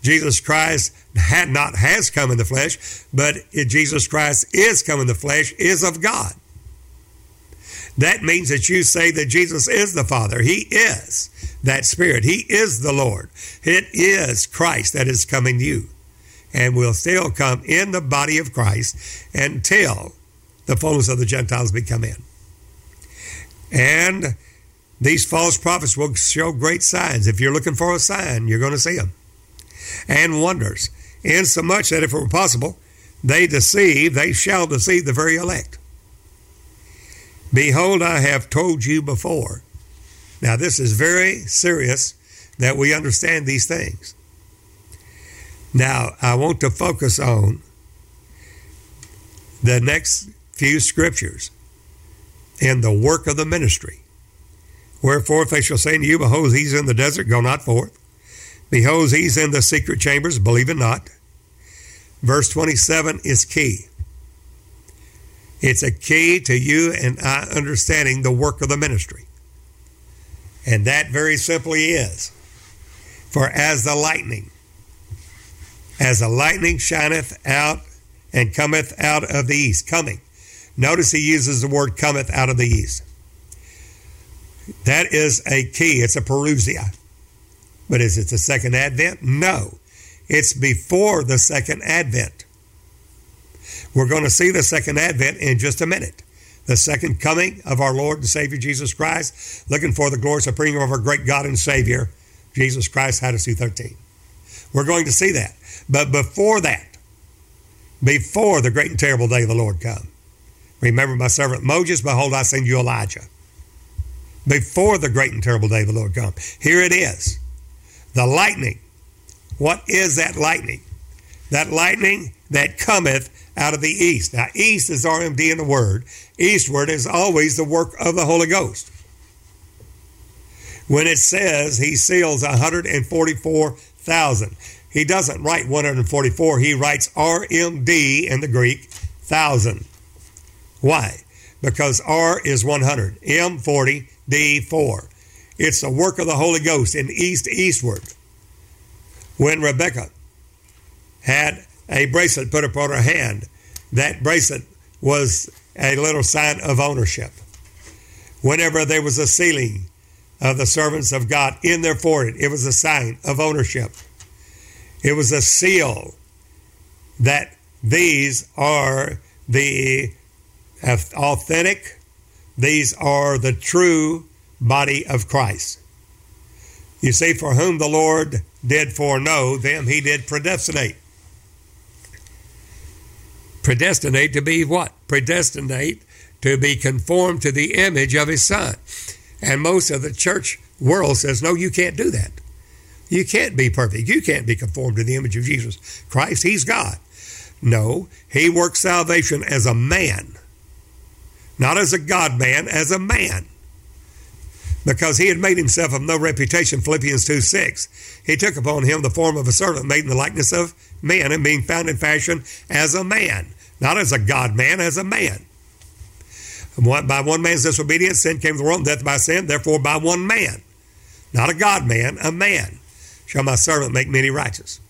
Jesus Christ had not has come in the flesh, but Jesus Christ is come in the flesh, is of God. That means that you say that Jesus is the Father. He is that Spirit. He is the Lord. It is Christ that is coming you and will still come in the body of Christ until the fullness of the Gentiles be come in. And these false prophets will show great signs. If you're looking for a sign, you're going to see them. And wonders, insomuch that if it were possible, they deceive, they shall deceive the very elect. Behold, I have told you before. Now, this is very serious that we understand these things. Now, I want to focus on the next few scriptures in the work of the ministry. Wherefore, if they shall say to you, Behold, he's in the desert, go not forth. Behold, he's in the secret chambers, believe it not. Verse 27 is key. It's a key to you and I understanding the work of the ministry. And that very simply is For as the lightning, as the lightning shineth out and cometh out of the east, coming. Notice he uses the word cometh out of the east. That is a key. It's a parousia. But is it the second advent? No. It's before the second advent. We're going to see the second advent in just a minute. The second coming of our Lord and Savior Jesus Christ, looking for the glory supreme of our great God and Savior, Jesus Christ, see 13. We're going to see that. But before that, before the great and terrible day of the Lord come, remember my servant Moses, behold, I send you Elijah. Before the great and terrible day of the Lord come. Here it is. The lightning. What is that lightning? That lightning that cometh out of the east. Now, east is RMD in the word. Eastward is always the work of the Holy Ghost. When it says he seals 144,000, he doesn't write 144, he writes RMD in the Greek, thousand. Why? Because R is 100, M 40, 4. It's the work of the Holy Ghost in east eastward. When Rebecca had a bracelet put upon her hand. That bracelet was a little sign of ownership. Whenever there was a sealing of the servants of God in their forehead, it was a sign of ownership. It was a seal that these are the uh, authentic, these are the true body of Christ. You see, for whom the Lord did foreknow, them he did predestinate. Predestinate to be what? Predestinate to be conformed to the image of his son. And most of the church world says, no, you can't do that. You can't be perfect. You can't be conformed to the image of Jesus Christ. He's God. No, he works salvation as a man, not as a God man, as a man. Because he had made himself of no reputation, Philippians 2 6. He took upon him the form of a servant, made in the likeness of men, and being found in fashion as a man, not as a God man, as a man. By one man's disobedience, sin came to the world, and death by sin, therefore by one man. Not a God man, a man. Shall my servant make many righteous.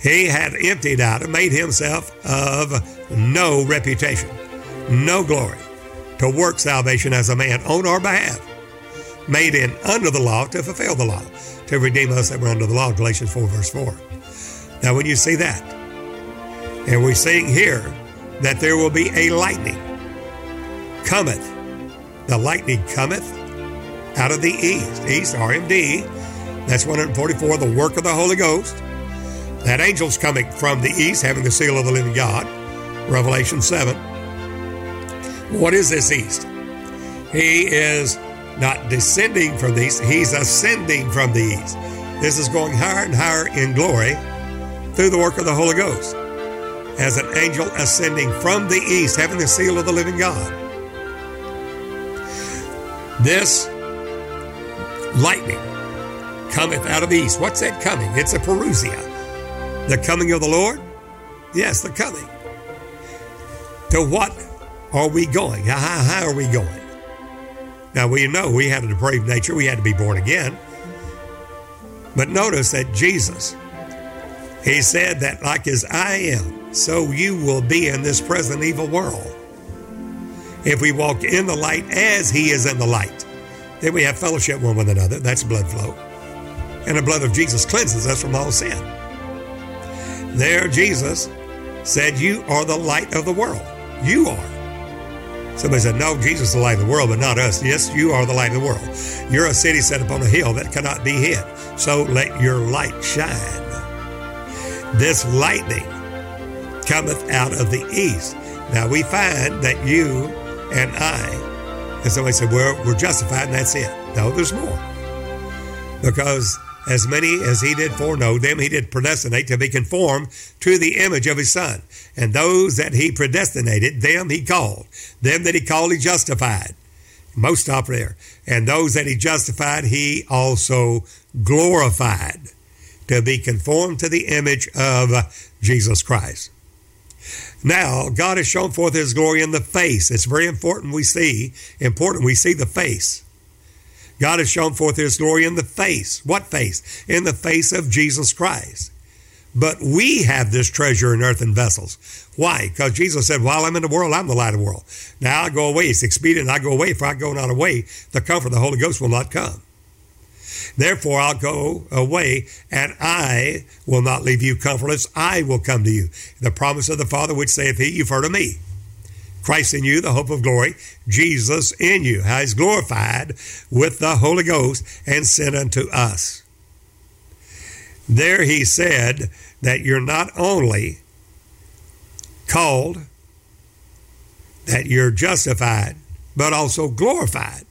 He had emptied out and made himself of no reputation, no glory, to work salvation as a man on our behalf, made in under the law to fulfill the law, to redeem us that were under the law, Galatians 4, verse 4. Now, when you see that, and we're seeing here that there will be a lightning cometh, the lightning cometh out of the east, east, RMD, that's 144, the work of the Holy Ghost that angel's coming from the east, having the seal of the living God. Revelation 7. What is this east? He is not descending from the east, he's ascending from the east. This is going higher and higher in glory through the work of the Holy Ghost as an angel ascending from the east, having the seal of the living God. This lightning cometh out of the east. What's that coming? It's a parousia. The coming of the Lord? Yes, the coming. To what are we going? How, how are we going? Now, we know we had a depraved nature. We had to be born again. But notice that Jesus, he said that, like as I am, so you will be in this present evil world. If we walk in the light as he is in the light, then we have fellowship one with another. That's blood flow. And the blood of Jesus cleanses us from all sin. There, Jesus said, You are the light of the world. You are. Somebody said, No, Jesus is the light of the world, but not us. Yes, you are the light of the world. You're a city set upon a hill that cannot be hid. So let your light shine. This lightning cometh out of the east. Now we find that you and I, and somebody said, Well, we're justified and that's it. No, there's more. Because as many as he did foreknow, them he did predestinate to be conformed to the image of his Son. And those that he predestinated, them he called. Them that he called, he justified. Most stop there. And those that he justified, he also glorified to be conformed to the image of Jesus Christ. Now, God has shown forth his glory in the face. It's very important we see, important we see the face. God has shown forth his glory in the face. What face? In the face of Jesus Christ. But we have this treasure in earthen vessels. Why? Because Jesus said, While I'm in the world, I'm the light of the world. Now I go away. It's expedient I go away. For I go not away, the comfort of the Holy Ghost will not come. Therefore, I'll go away, and I will not leave you comfortless. I will come to you. The promise of the Father, which saith he, you've heard of me. Christ in you, the hope of glory, Jesus in you, how he's glorified with the Holy Ghost and sent unto us. There he said that you're not only called, that you're justified, but also glorified.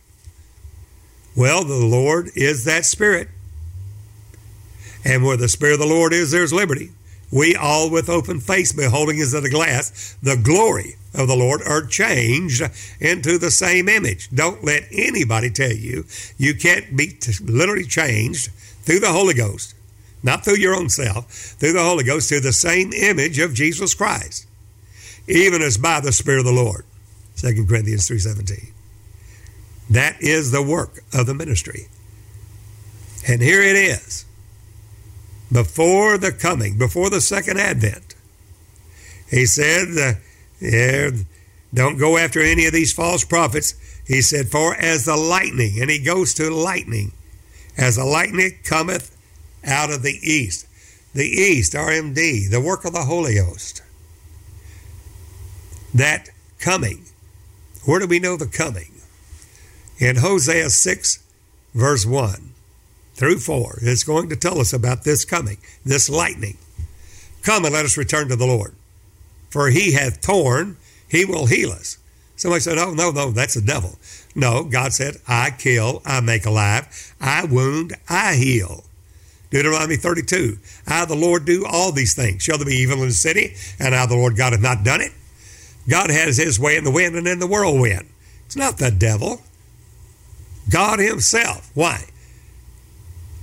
Well, the Lord is that Spirit. And where the Spirit of the Lord is, there's liberty. We all with open face, beholding as in a glass the glory of the Lord are changed into the same image. Don't let anybody tell you you can't be literally changed through the Holy Ghost, not through your own self, through the Holy Ghost to the same image of Jesus Christ, even as by the Spirit of the Lord. 2 Corinthians 3:17. That is the work of the ministry. And here it is. before the coming, before the second advent. He said, uh, yeah, don't go after any of these false prophets. He said, For as the lightning, and he goes to lightning, as the lightning cometh out of the east. The east, RMD, the work of the Holy Ghost. That coming. Where do we know the coming? In Hosea 6, verse 1 through 4, it's going to tell us about this coming, this lightning. Come and let us return to the Lord. For he hath torn, he will heal us. Somebody said, Oh, no, no, that's the devil. No, God said, I kill, I make alive, I wound, I heal. Deuteronomy 32. I, the Lord, do all these things. Shall there be evil in the city? And I, the Lord God, have not done it? God has his way in the wind and in the whirlwind. It's not the devil. God himself. Why?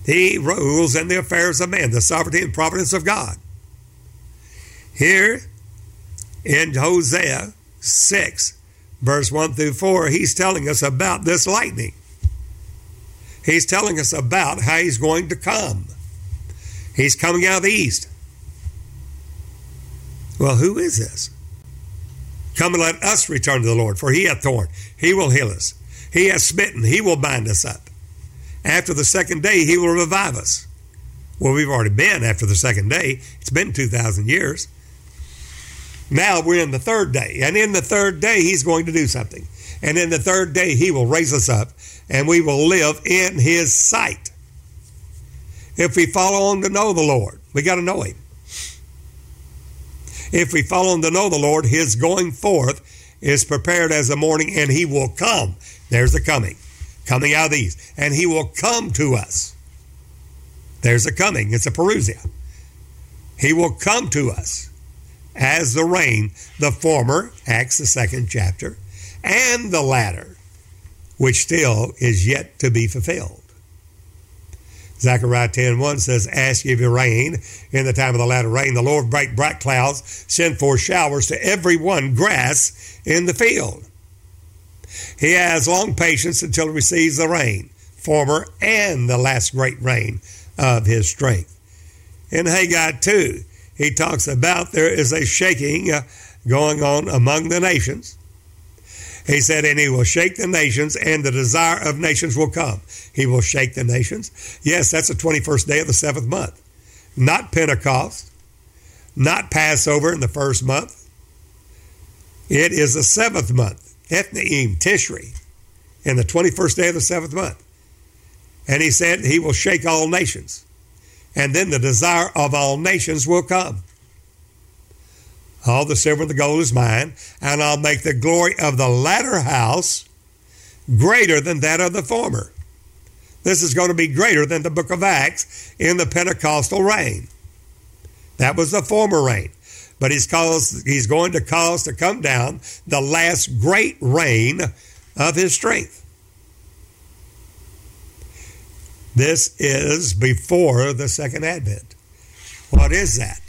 He rules in the affairs of man, the sovereignty and providence of God. Here in Hosea 6, verse 1 through 4, he's telling us about this lightning. He's telling us about how he's going to come. He's coming out of the east. Well, who is this? Come and let us return to the Lord, for he hath torn. He will heal us. He hath smitten. He will bind us up. After the second day, he will revive us. Well, we've already been after the second day. It's been 2,000 years. Now we're in the third day. And in the third day, he's going to do something. And in the third day, he will raise us up and we will live in his sight. If we follow on to know the Lord, we got to know him. If we follow on to know the Lord, his going forth is prepared as the morning and he will come. There's the coming, coming out of these. And he will come to us. There's a coming. It's a parousia. He will come to us as the rain, the former, Acts the second chapter, and the latter, which still is yet to be fulfilled. Zechariah 10 1 says, Ask ye the rain in the time of the latter rain. The Lord break bright clouds, send forth showers to every one grass in the field. He has long patience until he receives the rain, former and the last great rain of his strength. In Haggai 2, he talks about there is a shaking uh, going on among the nations. He said, and he will shake the nations, and the desire of nations will come. He will shake the nations. Yes, that's the 21st day of the seventh month. Not Pentecost, not Passover in the first month. It is the seventh month, Ethanim, Tishri, in the 21st day of the seventh month. And he said, He will shake all nations. And then the desire of all nations will come. All the silver and the gold is mine, and I'll make the glory of the latter house greater than that of the former. This is going to be greater than the book of Acts in the Pentecostal rain. That was the former rain. But he's, caused, he's going to cause to come down the last great rain of his strength. This is before the second advent. What is that?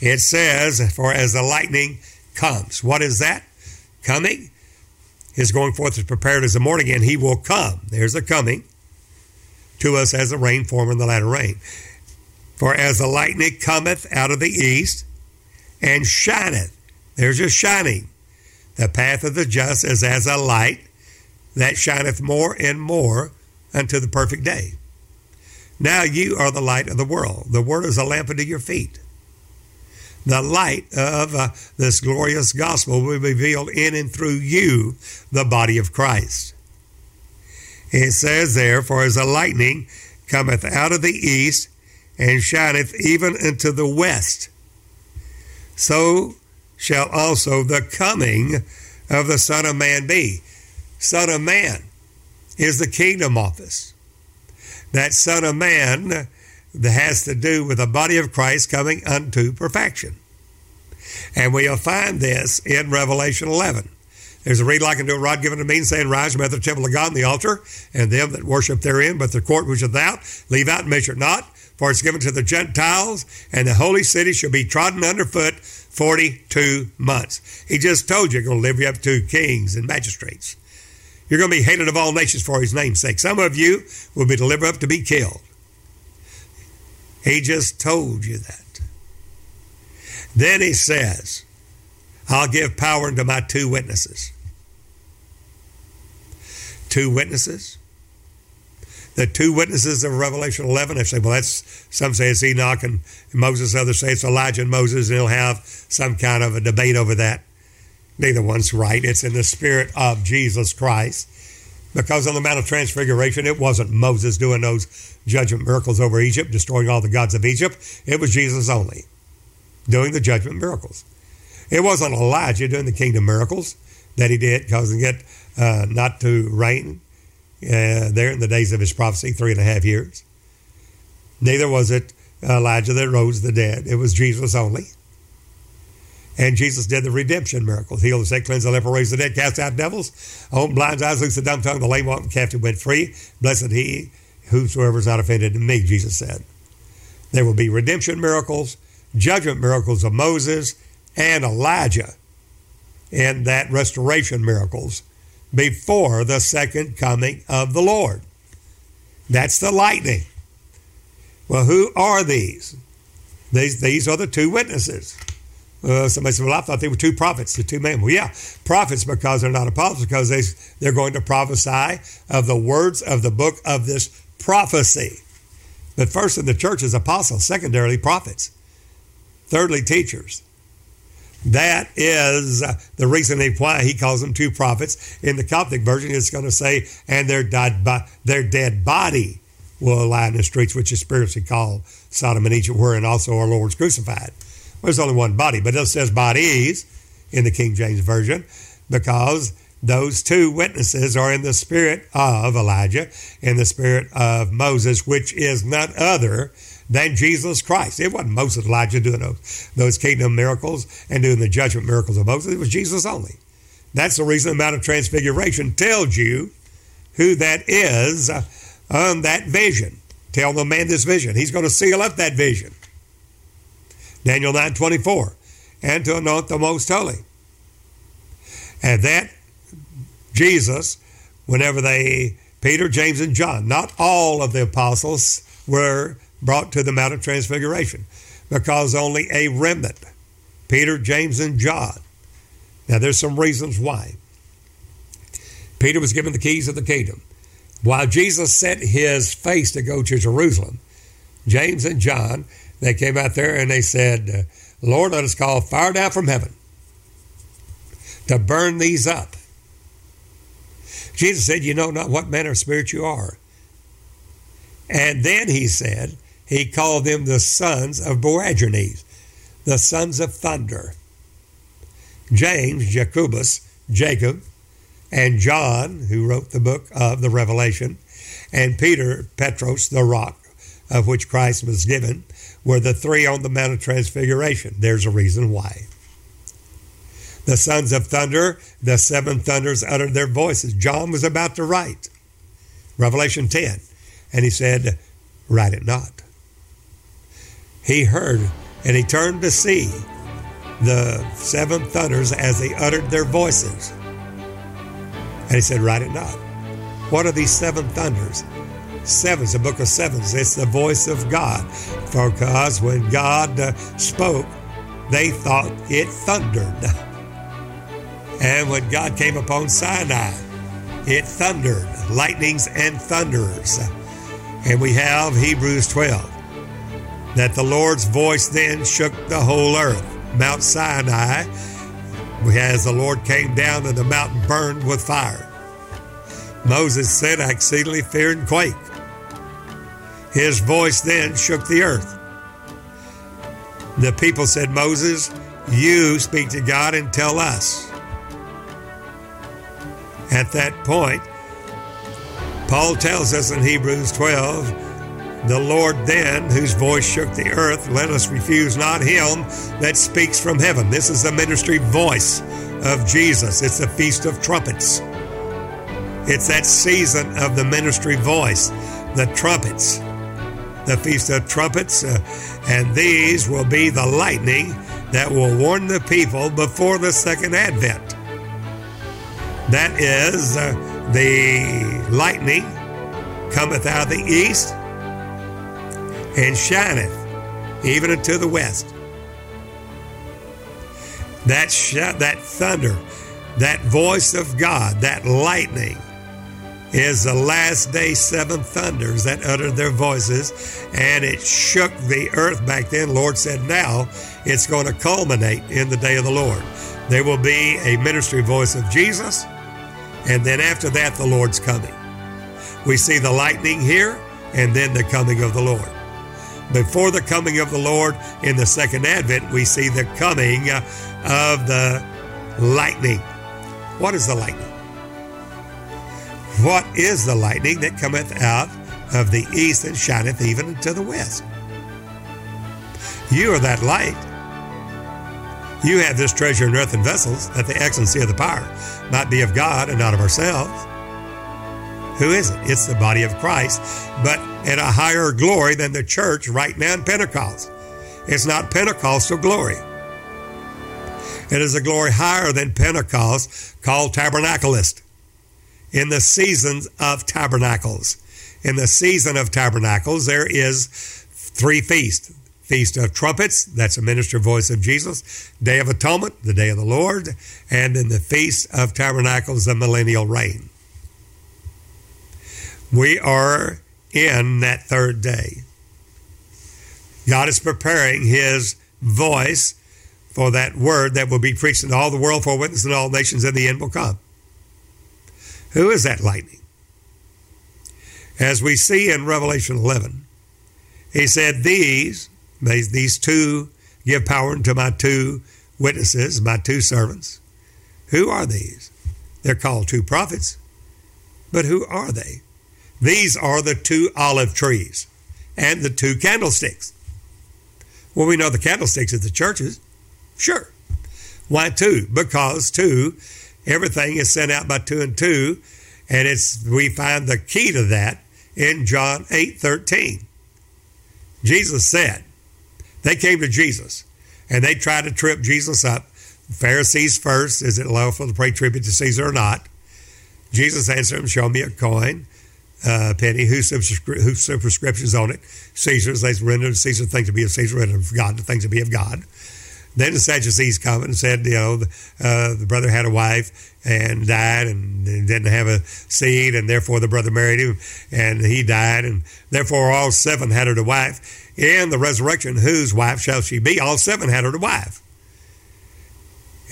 It says, For as the lightning comes. What is that? Coming. His going forth is prepared as the morning, and he will come. There's a coming to us as the rain forming the latter rain. For as the lightning cometh out of the east and shineth, there's a shining. The path of the just is as a light that shineth more and more unto the perfect day. Now you are the light of the world. The word is a lamp unto your feet the light of uh, this glorious gospel will be revealed in and through you, the body of Christ. It says there, For as a lightning cometh out of the east and shineth even into the west, so shall also the coming of the Son of Man be. Son of Man is the kingdom office. That Son of Man that has to do with the body of Christ coming unto perfection. And we'll find this in Revelation 11. There's a reed like unto a rod given to me, saying, Rise, at the temple of God and the altar, and them that worship therein, but the court which is without, leave out and measure not, for it's given to the Gentiles, and the holy city shall be trodden underfoot 42 months. He just told you you're going to live up to kings and magistrates. You're going to be hated of all nations for his name's sake. Some of you will be delivered up to be killed. He just told you that. Then he says, I'll give power unto my two witnesses. Two witnesses? The two witnesses of Revelation 11, they say, well, that's, some say it's Enoch and Moses, others say it's Elijah and Moses, and he'll have some kind of a debate over that. Neither one's right. It's in the spirit of Jesus Christ. Because on the Mount of Transfiguration, it wasn't Moses doing those judgment miracles over Egypt, destroying all the gods of Egypt. It was Jesus only doing the judgment miracles. It wasn't Elijah doing the kingdom miracles that he did, causing it uh, not to rain uh, there in the days of his prophecy, three and a half years. Neither was it Elijah that rose the dead. It was Jesus only. And Jesus did the redemption miracles. Healed the sick, cleansed the leper, raised the dead, cast out devils, opened blind eyes, loosed the dumb tongue, the lame walked, and captive went free. Blessed he whosoever is not offended in me, Jesus said. There will be redemption miracles, judgment miracles of Moses and Elijah, and that restoration miracles before the second coming of the Lord. That's the lightning. Well, who are these? These, these are the two witnesses. Uh, somebody said, Well, I thought they were two prophets, the two men. Well, yeah, prophets because they're not apostles, because they, they're going to prophesy of the words of the book of this prophecy. But first in the church is apostles, secondarily, prophets, thirdly, teachers. That is the reason why he calls them two prophets. In the Coptic version, it's going to say, and their dead, their dead body will lie in the streets, which is spiritually called Sodom and Egypt, wherein also our Lord's crucified. There's only one body, but it says bodies in the King James Version because those two witnesses are in the spirit of Elijah, and the spirit of Moses, which is none other than Jesus Christ. It wasn't Moses, Elijah doing those, those kingdom miracles and doing the judgment miracles of Moses. It was Jesus only. That's the reason the Mount of Transfiguration tells you who that is on that vision. Tell the man this vision. He's going to seal up that vision. Daniel 9:24, And to anoint the most holy. And that Jesus, whenever they, Peter, James, and John, not all of the apostles were brought to the Mount of Transfiguration because only a remnant, Peter, James, and John. Now, there's some reasons why. Peter was given the keys of the kingdom. While Jesus set his face to go to Jerusalem, James and John, they came out there and they said, Lord, let us call fire down from heaven to burn these up. Jesus said, You know not what manner of spirit you are. And then he said, he called them the sons of Boanerges, the sons of thunder. James, Jacobus, Jacob, and John, who wrote the book of the Revelation, and Peter, Petros, the rock of which Christ was given, were the three on the Mount of Transfiguration. There's a reason why. The sons of thunder, the seven thunders uttered their voices. John was about to write Revelation 10, and he said, Write it not he heard and he turned to see the seven thunders as they uttered their voices. And he said, Write it not. What are these seven thunders? Seven's the book of sevens. It's the voice of God. Because when God uh, spoke, they thought it thundered. And when God came upon Sinai, it thundered, lightnings and thunders. And we have Hebrews 12 that the Lord's voice then shook the whole earth. Mount Sinai, as the Lord came down and the mountain burned with fire. Moses said, I exceedingly feared and quaked. His voice then shook the earth. The people said, Moses, you speak to God and tell us. At that point, Paul tells us in Hebrews 12 the Lord then, whose voice shook the earth, let us refuse not him that speaks from heaven. This is the ministry voice of Jesus. It's the Feast of Trumpets. It's that season of the ministry voice, the trumpets, the Feast of Trumpets, uh, and these will be the lightning that will warn the people before the second advent. That is, uh, the lightning cometh out of the east and shineth even unto the west. That sh- that thunder, that voice of God, that lightning is the last day seven thunders that uttered their voices and it shook the earth back then. Lord said, now it's going to culminate in the day of the Lord. There will be a ministry voice of Jesus, and then after that, the Lord's coming. We see the lightning here and then the coming of the Lord. Before the coming of the Lord in the second advent, we see the coming uh, of the lightning. What is the lightning? What is the lightning that cometh out of the east and shineth even unto the west? You are that light. You have this treasure in earthen vessels, that the excellency of the power might be of God and not of ourselves. Who is it? It's the body of Christ, but in a higher glory than the church right now in Pentecost. It's not Pentecostal glory. It is a glory higher than Pentecost called tabernacleist in the seasons of tabernacles. In the season of tabernacles, there is three feasts. Feast of Trumpets, that's a minister voice of Jesus. Day of Atonement, the day of the Lord. And in the Feast of Tabernacles, the millennial reign. We are in that third day. God is preparing his voice for that word that will be preached in all the world for witness in all nations, and the end will come. Who is that lightning? As we see in Revelation 11, he said, These, these two give power to my two witnesses, my two servants. Who are these? They're called two prophets. But who are they? These are the two olive trees and the two candlesticks. Well, we know the candlesticks at the churches. Sure. Why two? Because two Everything is sent out by two and two, and it's we find the key to that in John 8 13. Jesus said, they came to Jesus and they tried to trip Jesus up. Pharisees first, is it lawful to pay tribute to Caesar or not? Jesus answered them, Show me a coin, uh, penny, whose, whose superscription's on it? Caesar's, they render Caesar things to be of Caesar, and of God the things to be of God. Then the Sadducees come and said, you know, uh, the brother had a wife and died and didn't have a seed, and therefore the brother married him and he died, and therefore all seven had her to wife. In the resurrection, whose wife shall she be? All seven had her to wife.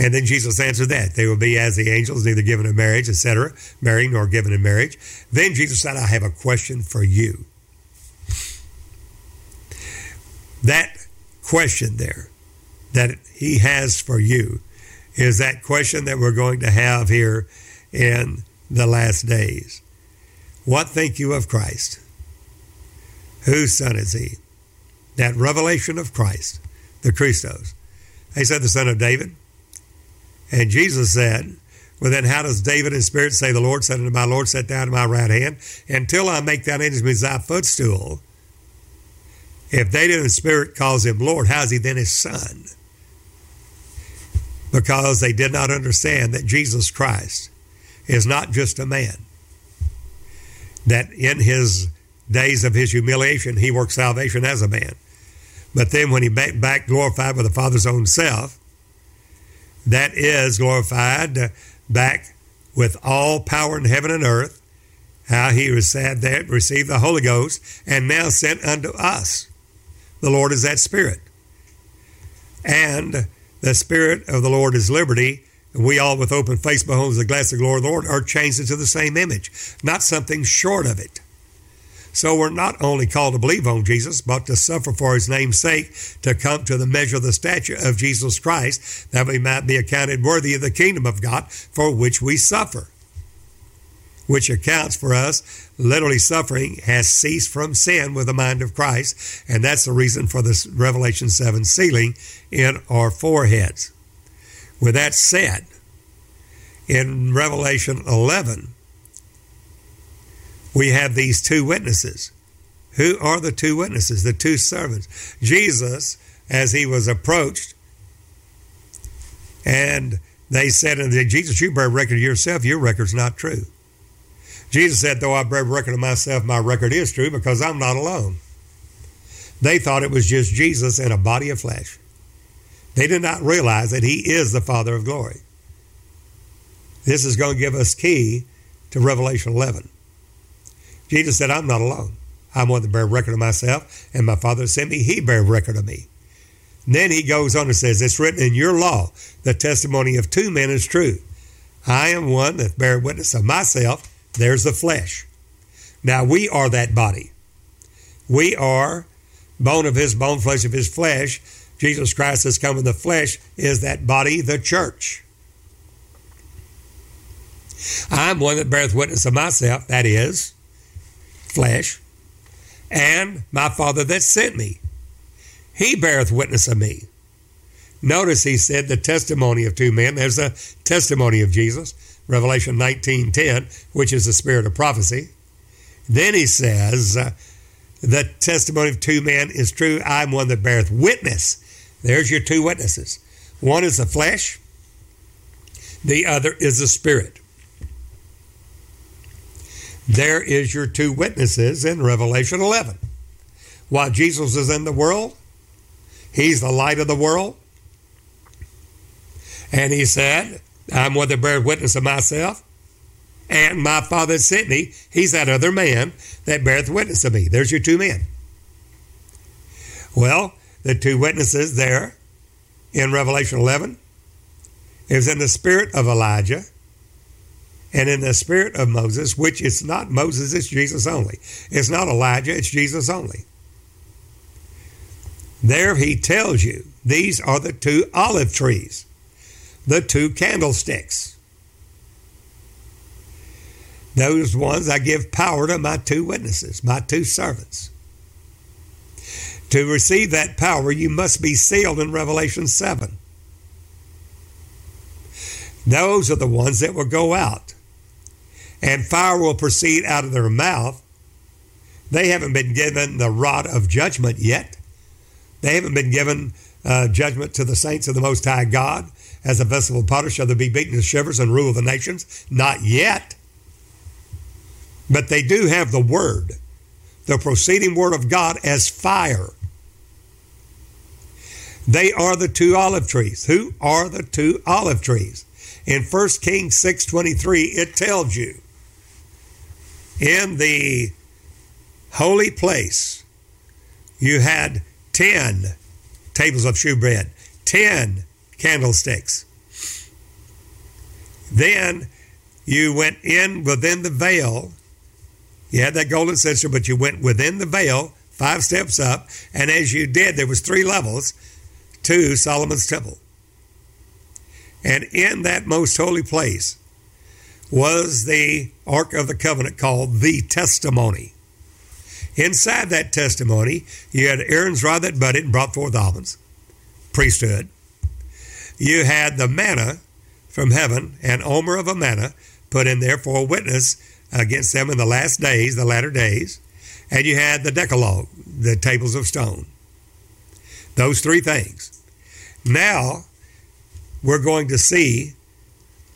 And then Jesus answered that. They will be as the angels, neither given in marriage, etc., marrying nor given in marriage. Then Jesus said, I have a question for you. That question there that He has for you is that question that we're going to have here in the last days. What think you of Christ? Whose son is he? That revelation of Christ, the Christos. He said, the son of David. And Jesus said, Well, then how does David in spirit say, The Lord said unto my Lord, Set down at my right hand, until I make thine enemies thy footstool? If David in spirit calls him Lord, how is he then his son? Because they did not understand that Jesus Christ is not just a man. That in his days of his humiliation, he worked salvation as a man. But then when he back, glorified with the Father's own self, that is glorified back with all power in heaven and earth, how he was that received the Holy Ghost and now sent unto us. The Lord is that Spirit. And the Spirit of the Lord is liberty. We all, with open face, behold the glass of the glory of the Lord, are changed into the same image, not something short of it. So we're not only called to believe on Jesus, but to suffer for his name's sake, to come to the measure of the stature of Jesus Christ, that we might be accounted worthy of the kingdom of God for which we suffer which accounts for us literally suffering, has ceased from sin with the mind of Christ. And that's the reason for this Revelation 7 sealing in our foreheads. With that said, in Revelation 11, we have these two witnesses. Who are the two witnesses? The two servants. Jesus, as he was approached, and they said unto Jesus, You bear record yourself, your record's not true. Jesus said, Though I bear record of myself, my record is true because I'm not alone. They thought it was just Jesus in a body of flesh. They did not realize that he is the Father of glory. This is going to give us key to Revelation 11. Jesus said, I'm not alone. I'm one that bear record of myself, and my Father sent me. He bear record of me. Then he goes on and says, It's written in your law, the testimony of two men is true. I am one that bear witness of myself. There's the flesh. Now we are that body. We are bone of his bone, flesh of his flesh. Jesus Christ has come in the flesh, is that body, the church. I'm one that beareth witness of myself, that is, flesh, and my Father that sent me. He beareth witness of me. Notice he said the testimony of two men. There's a testimony of Jesus, Revelation 19:10, which is the spirit of prophecy. Then he says, uh, the testimony of two men is true. I'm one that beareth witness. There's your two witnesses. One is the flesh, the other is the spirit. There is your two witnesses in Revelation 11. While Jesus is in the world, he's the light of the world. And he said, I'm one that beareth witness of myself and my Father sent me. He's that other man that beareth witness of me. There's your two men. Well, the two witnesses there in Revelation 11 is in the spirit of Elijah and in the spirit of Moses, which it's not Moses, it's Jesus only. It's not Elijah, it's Jesus only. There he tells you these are the two olive trees, the two candlesticks. Those ones I give power to my two witnesses, my two servants. To receive that power, you must be sealed in Revelation 7. Those are the ones that will go out, and fire will proceed out of their mouth. They haven't been given the rod of judgment yet. They haven't been given uh, judgment to the saints of the Most High God. As a vessel of potter shall they be beaten to shivers and rule the nations. Not yet. But they do have the Word, the proceeding Word of God as fire. They are the two olive trees. Who are the two olive trees? In 1 Kings 6:23 it tells you in the holy place you had 10 tables of shewbread, 10 candlesticks. Then you went in within the veil you had that golden censer, but you went within the veil, five steps up, and as you did, there was three levels to Solomon's temple. And in that most holy place was the Ark of the Covenant called the Testimony. Inside that testimony, you had Aaron's rod that budded and brought forth almonds, priesthood. You had the manna from heaven, an omer of a manna put in there for a witness against them in the last days, the latter days. And you had the Decalogue, the tables of stone. Those three things. Now, we're going to see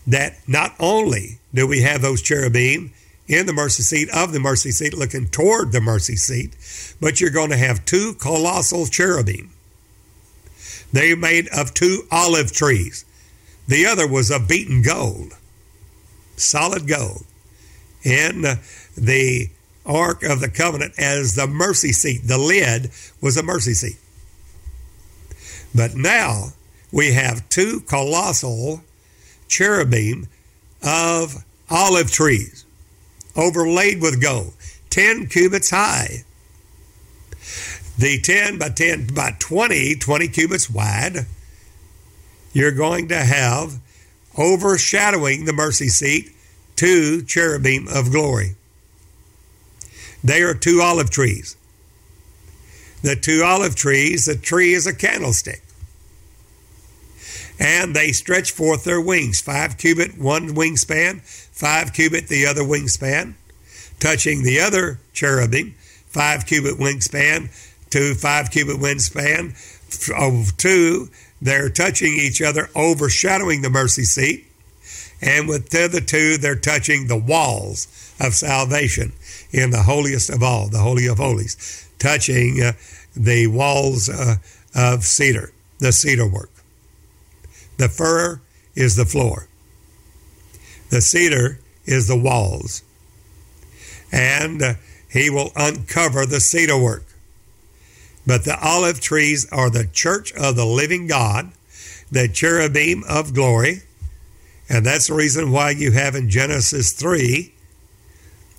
that not only do we have those cherubim in the mercy seat of the mercy seat looking toward the mercy seat, but you're going to have two colossal cherubim. They're made of two olive trees. The other was of beaten gold, solid gold in uh, the Ark of the Covenant as the mercy seat. The lid was a mercy seat. But now we have two colossal cherubim of olive trees overlaid with gold, 10 cubits high. The 10 by 10 by 20, 20 cubits wide, you're going to have overshadowing the mercy seat two cherubim of glory. They are two olive trees. The two olive trees, the tree is a candlestick. And they stretch forth their wings, five cubit one wingspan, five cubit the other wingspan, touching the other cherubim, five cubit wingspan to five cubit wingspan of two. They're touching each other, overshadowing the mercy seat and with the other two, they're touching the walls of salvation in the holiest of all, the Holy of Holies, touching uh, the walls uh, of cedar, the cedar work. The fir is the floor. The cedar is the walls. And uh, he will uncover the cedar work. But the olive trees are the church of the living God, the cherubim of glory. And that's the reason why you have in Genesis 3,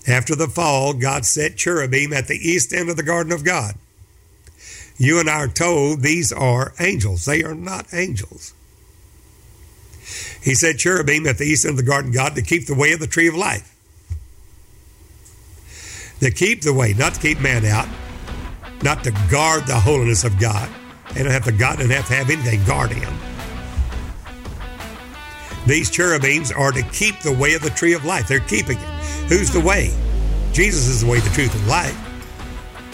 after the fall, God set cherubim at the east end of the garden of God. You and I are told these are angels. They are not angels. He said cherubim at the east end of the garden God to keep the way of the tree of life. To keep the way, not to keep man out, not to guard the holiness of God. They don't have to God don't have to have anything guard him. These cherubims are to keep the way of the tree of life. They're keeping it. Who's the way? Jesus is the way, the truth, and life.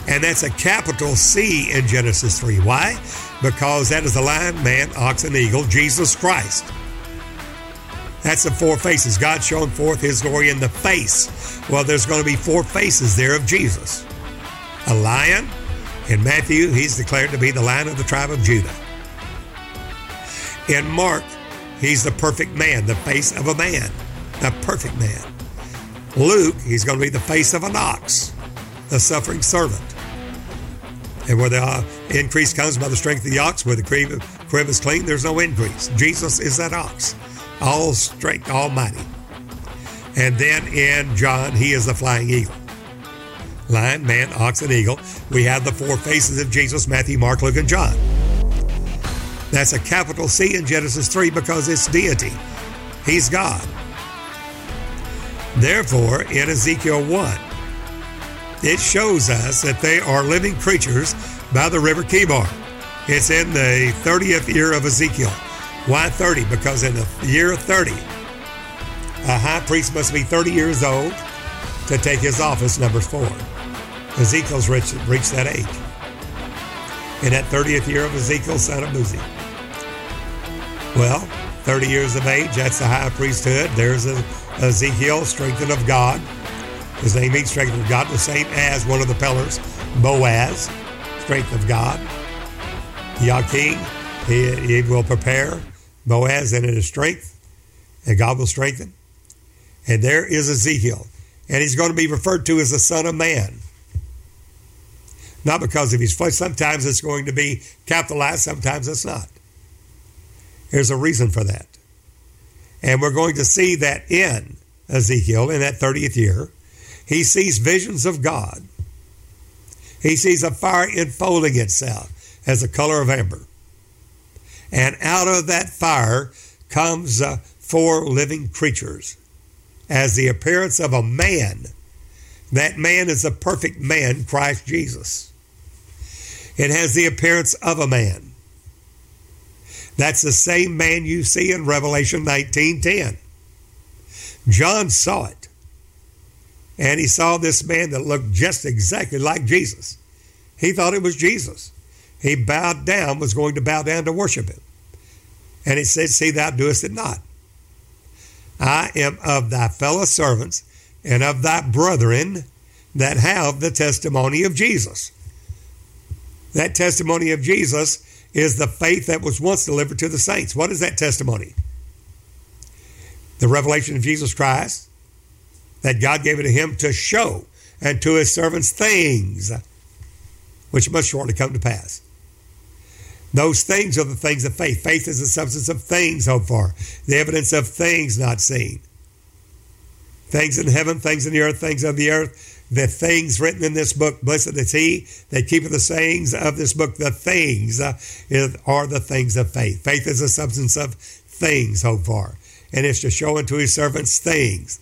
And that's a capital C in Genesis 3. Why? Because that is the lion, man, ox, and eagle, Jesus Christ. That's the four faces. God showing forth his glory in the face. Well, there's going to be four faces there of Jesus. A lion. In Matthew, he's declared to be the lion of the tribe of Judah. In Mark, he's the perfect man, the face of a man, the perfect man. Luke, he's going to be the face of an ox, the suffering servant. And where the uh, increase comes by the strength of the ox, where the crib, crib is clean, there's no increase. Jesus is that ox, all strength, almighty. And then in John, he is the flying eagle. Lion, man, ox, and eagle. We have the four faces of Jesus Matthew, Mark, Luke, and John. That's a capital C in Genesis 3 because it's deity. He's God. Therefore, in Ezekiel 1, it shows us that they are living creatures by the river Chebar. It's in the 30th year of Ezekiel. Why 30? Because in the year 30, a high priest must be 30 years old to take his office, Numbers 4. Ezekiel's reached, reached that age. In that 30th year of Ezekiel, son of Buzi. Well, 30 years of age, that's the high priesthood. There's a, Ezekiel, strengthened of God. His name means strength of God, the same as one of the pillars, Boaz, strength of God. Yakin, he, he will prepare Boaz in his strength, and God will strengthen. And there is Ezekiel. And he's going to be referred to as the Son of Man. Not because of his flesh. Sometimes it's going to be capitalized, sometimes it's not. There's a reason for that. And we're going to see that in Ezekiel in that 30th year. He sees visions of God. He sees a fire enfolding itself as the color of amber. And out of that fire comes uh, four living creatures as the appearance of a man. That man is the perfect man, Christ Jesus. It has the appearance of a man. That's the same man you see in Revelation 19:10. John saw it. And he saw this man that looked just exactly like Jesus. He thought it was Jesus. He bowed down, was going to bow down to worship him. And he said, See, thou doest it not. I am of thy fellow servants and of thy brethren that have the testimony of Jesus. That testimony of Jesus is the faith that was once delivered to the saints. What is that testimony? The revelation of Jesus Christ, that God gave it to him to show and to his servants things which must shortly come to pass. Those things are the things of faith. Faith is the substance of things hoped for, the evidence of things not seen. Things in heaven, things in the earth, things of the earth, the things written in this book. Blessed is he that keepeth the sayings of this book. The things uh, are the things of faith. Faith is the substance of things hoped for, and it's to show unto his servants things.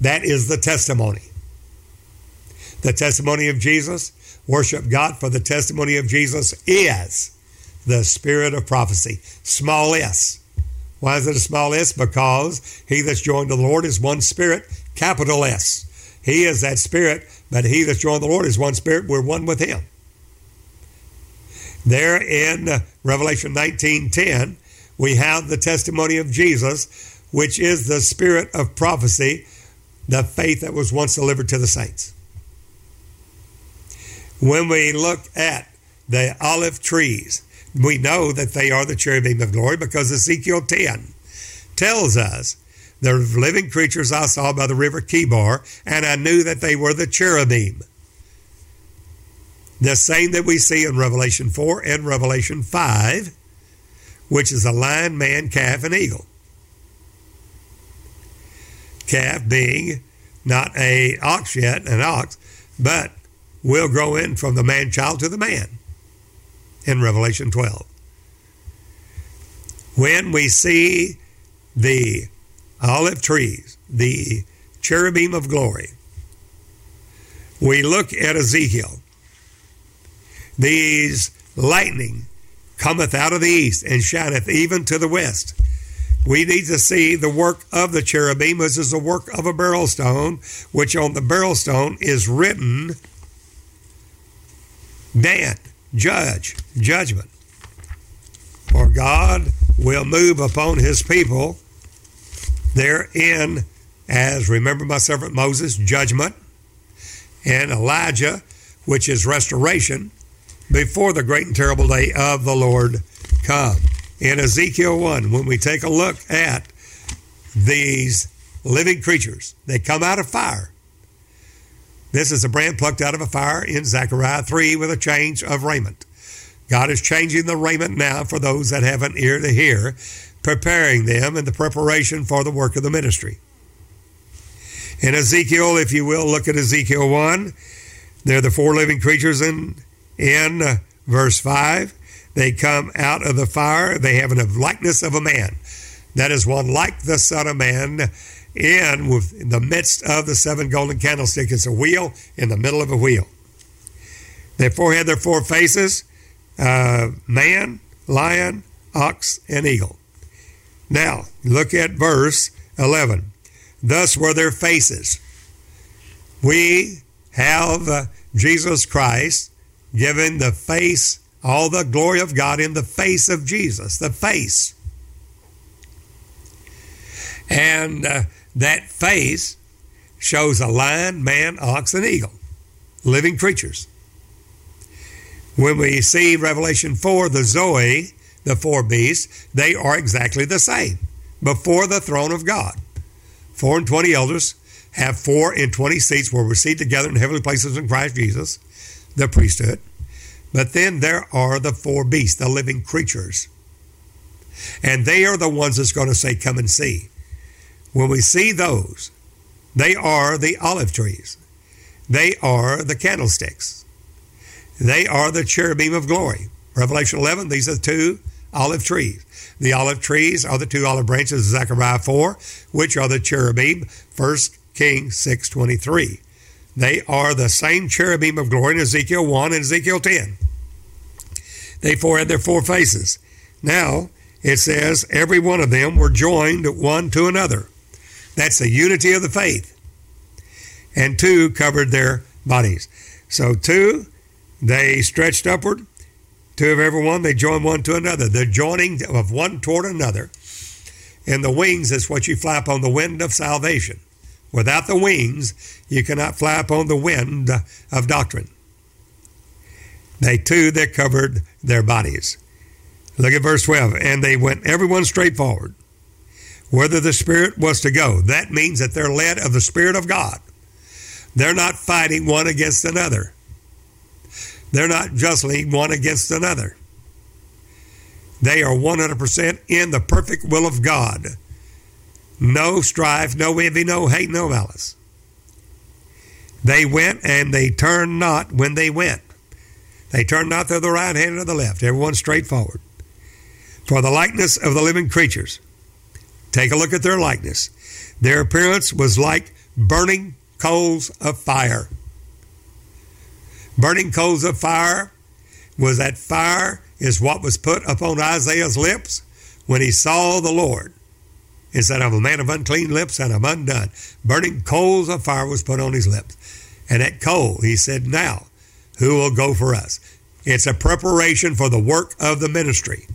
That is the testimony. The testimony of Jesus, worship God, for the testimony of Jesus is the spirit of prophecy. Small s. Why is it a small s? Because he that's joined to the Lord is one spirit, capital S. He is that spirit, but he that's joined the Lord is one spirit. We're one with him. There in uh, Revelation 19:10, we have the testimony of Jesus, which is the spirit of prophecy, the faith that was once delivered to the saints. When we look at the olive trees. We know that they are the cherubim of glory because Ezekiel 10 tells us the living creatures I saw by the river Chebar, and I knew that they were the cherubim. The same that we see in Revelation 4 and Revelation 5, which is a lion, man, calf, and eagle. Calf being not a ox yet, an ox, but will grow in from the man child to the man in Revelation 12. When we see the olive trees, the cherubim of glory, we look at Ezekiel. These lightning cometh out of the east and shineth even to the west. We need to see the work of the cherubim, which is the work of a beryl stone, which on the beryl stone is written Dan, judge, judgment. For God will move upon his people therein, as remember my servant Moses, judgment, and Elijah, which is restoration, before the great and terrible day of the Lord come. In Ezekiel 1, when we take a look at these living creatures, they come out of fire. This is a brand plucked out of a fire in Zechariah 3 with a change of raiment. God is changing the raiment now for those that have an ear to hear, preparing them in the preparation for the work of the ministry. In Ezekiel, if you will, look at Ezekiel 1. They're the four living creatures in, in uh, verse 5. They come out of the fire. They have a likeness of a man. That is one like the Son of Man in with in the midst of the seven golden candlesticks. It's a wheel in the middle of a wheel. They four had their four faces uh, man, lion, ox, and eagle. Now, look at verse 11. Thus were their faces. We have uh, Jesus Christ given the face, all the glory of God in the face of Jesus, the face. And uh, that face shows a lion, man, ox, and eagle, living creatures. When we see Revelation 4, the Zoe, the four beasts, they are exactly the same before the throne of God. Four and twenty elders have four and twenty seats where we're seated together in heavenly places in Christ Jesus, the priesthood. But then there are the four beasts, the living creatures. And they are the ones that's going to say, Come and see. When we see those, they are the olive trees. They are the candlesticks. They are the cherubim of glory. Revelation 11, these are the two olive trees. The olive trees are the two olive branches of Zechariah 4, which are the cherubim, 1 Kings 6.23. They are the same cherubim of glory in Ezekiel 1 and Ezekiel 10. They four had their four faces. Now, it says, every one of them were joined one to another. That's the unity of the faith. And two covered their bodies. So two, they stretched upward. Two of every one, they join one to another. The joining of one toward another. And the wings is what you flap on the wind of salvation. Without the wings, you cannot flap on the wind of doctrine. They too, they covered their bodies. Look at verse 12. And they went everyone straight forward whether the Spirit was to go. That means that they're led of the Spirit of God. They're not fighting one against another. They're not justly one against another. They are 100% in the perfect will of God. No strife, no envy, no hate, no malice. They went and they turned not when they went. They turned not to the right hand or the left, everyone straight forward. For the likeness of the living creatures Take a look at their likeness. Their appearance was like burning coals of fire. Burning coals of fire was that fire is what was put upon Isaiah's lips when he saw the Lord. Instead of a man of unclean lips and of undone, burning coals of fire was put on his lips. And that coal, he said, Now, who will go for us? It's a preparation for the work of the ministry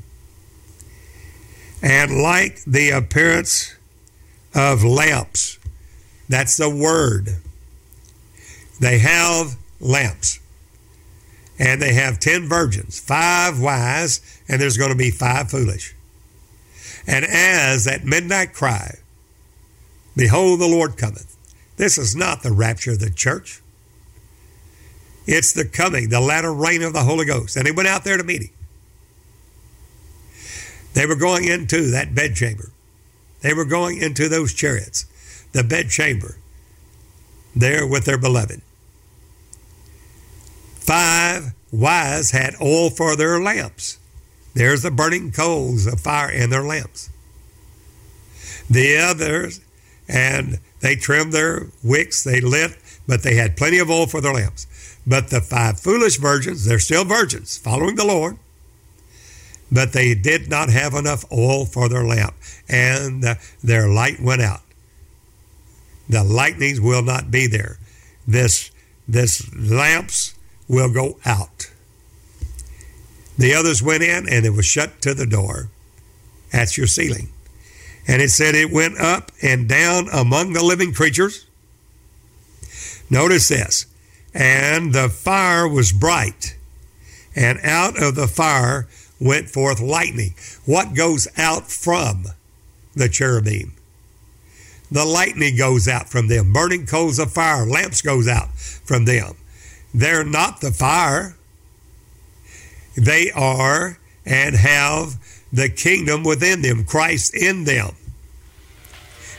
and like the appearance of lamps. That's the word. They have lamps. And they have ten virgins, five wise, and there's going to be five foolish. And as at midnight cry, Behold, the Lord cometh. This is not the rapture of the church. It's the coming, the latter rain of the Holy Ghost. And they went out there to meet him. They were going into that bedchamber. They were going into those chariots, the bedchamber, there with their beloved. Five wise had oil for their lamps. There's the burning coals of fire in their lamps. The others, and they trimmed their wicks, they lit, but they had plenty of oil for their lamps. But the five foolish virgins, they're still virgins, following the Lord, but they did not have enough oil for their lamp, and their light went out. The lightnings will not be there. This, this lamps will go out. The others went in, and it was shut to the door. That's your sealing. And it said it went up and down among the living creatures. Notice this. And the fire was bright, and out of the fire went forth lightning. What goes out from the cherubim? The lightning goes out from them. Burning coals of fire, lamps goes out from them. They're not the fire. They are and have the kingdom within them, Christ in them.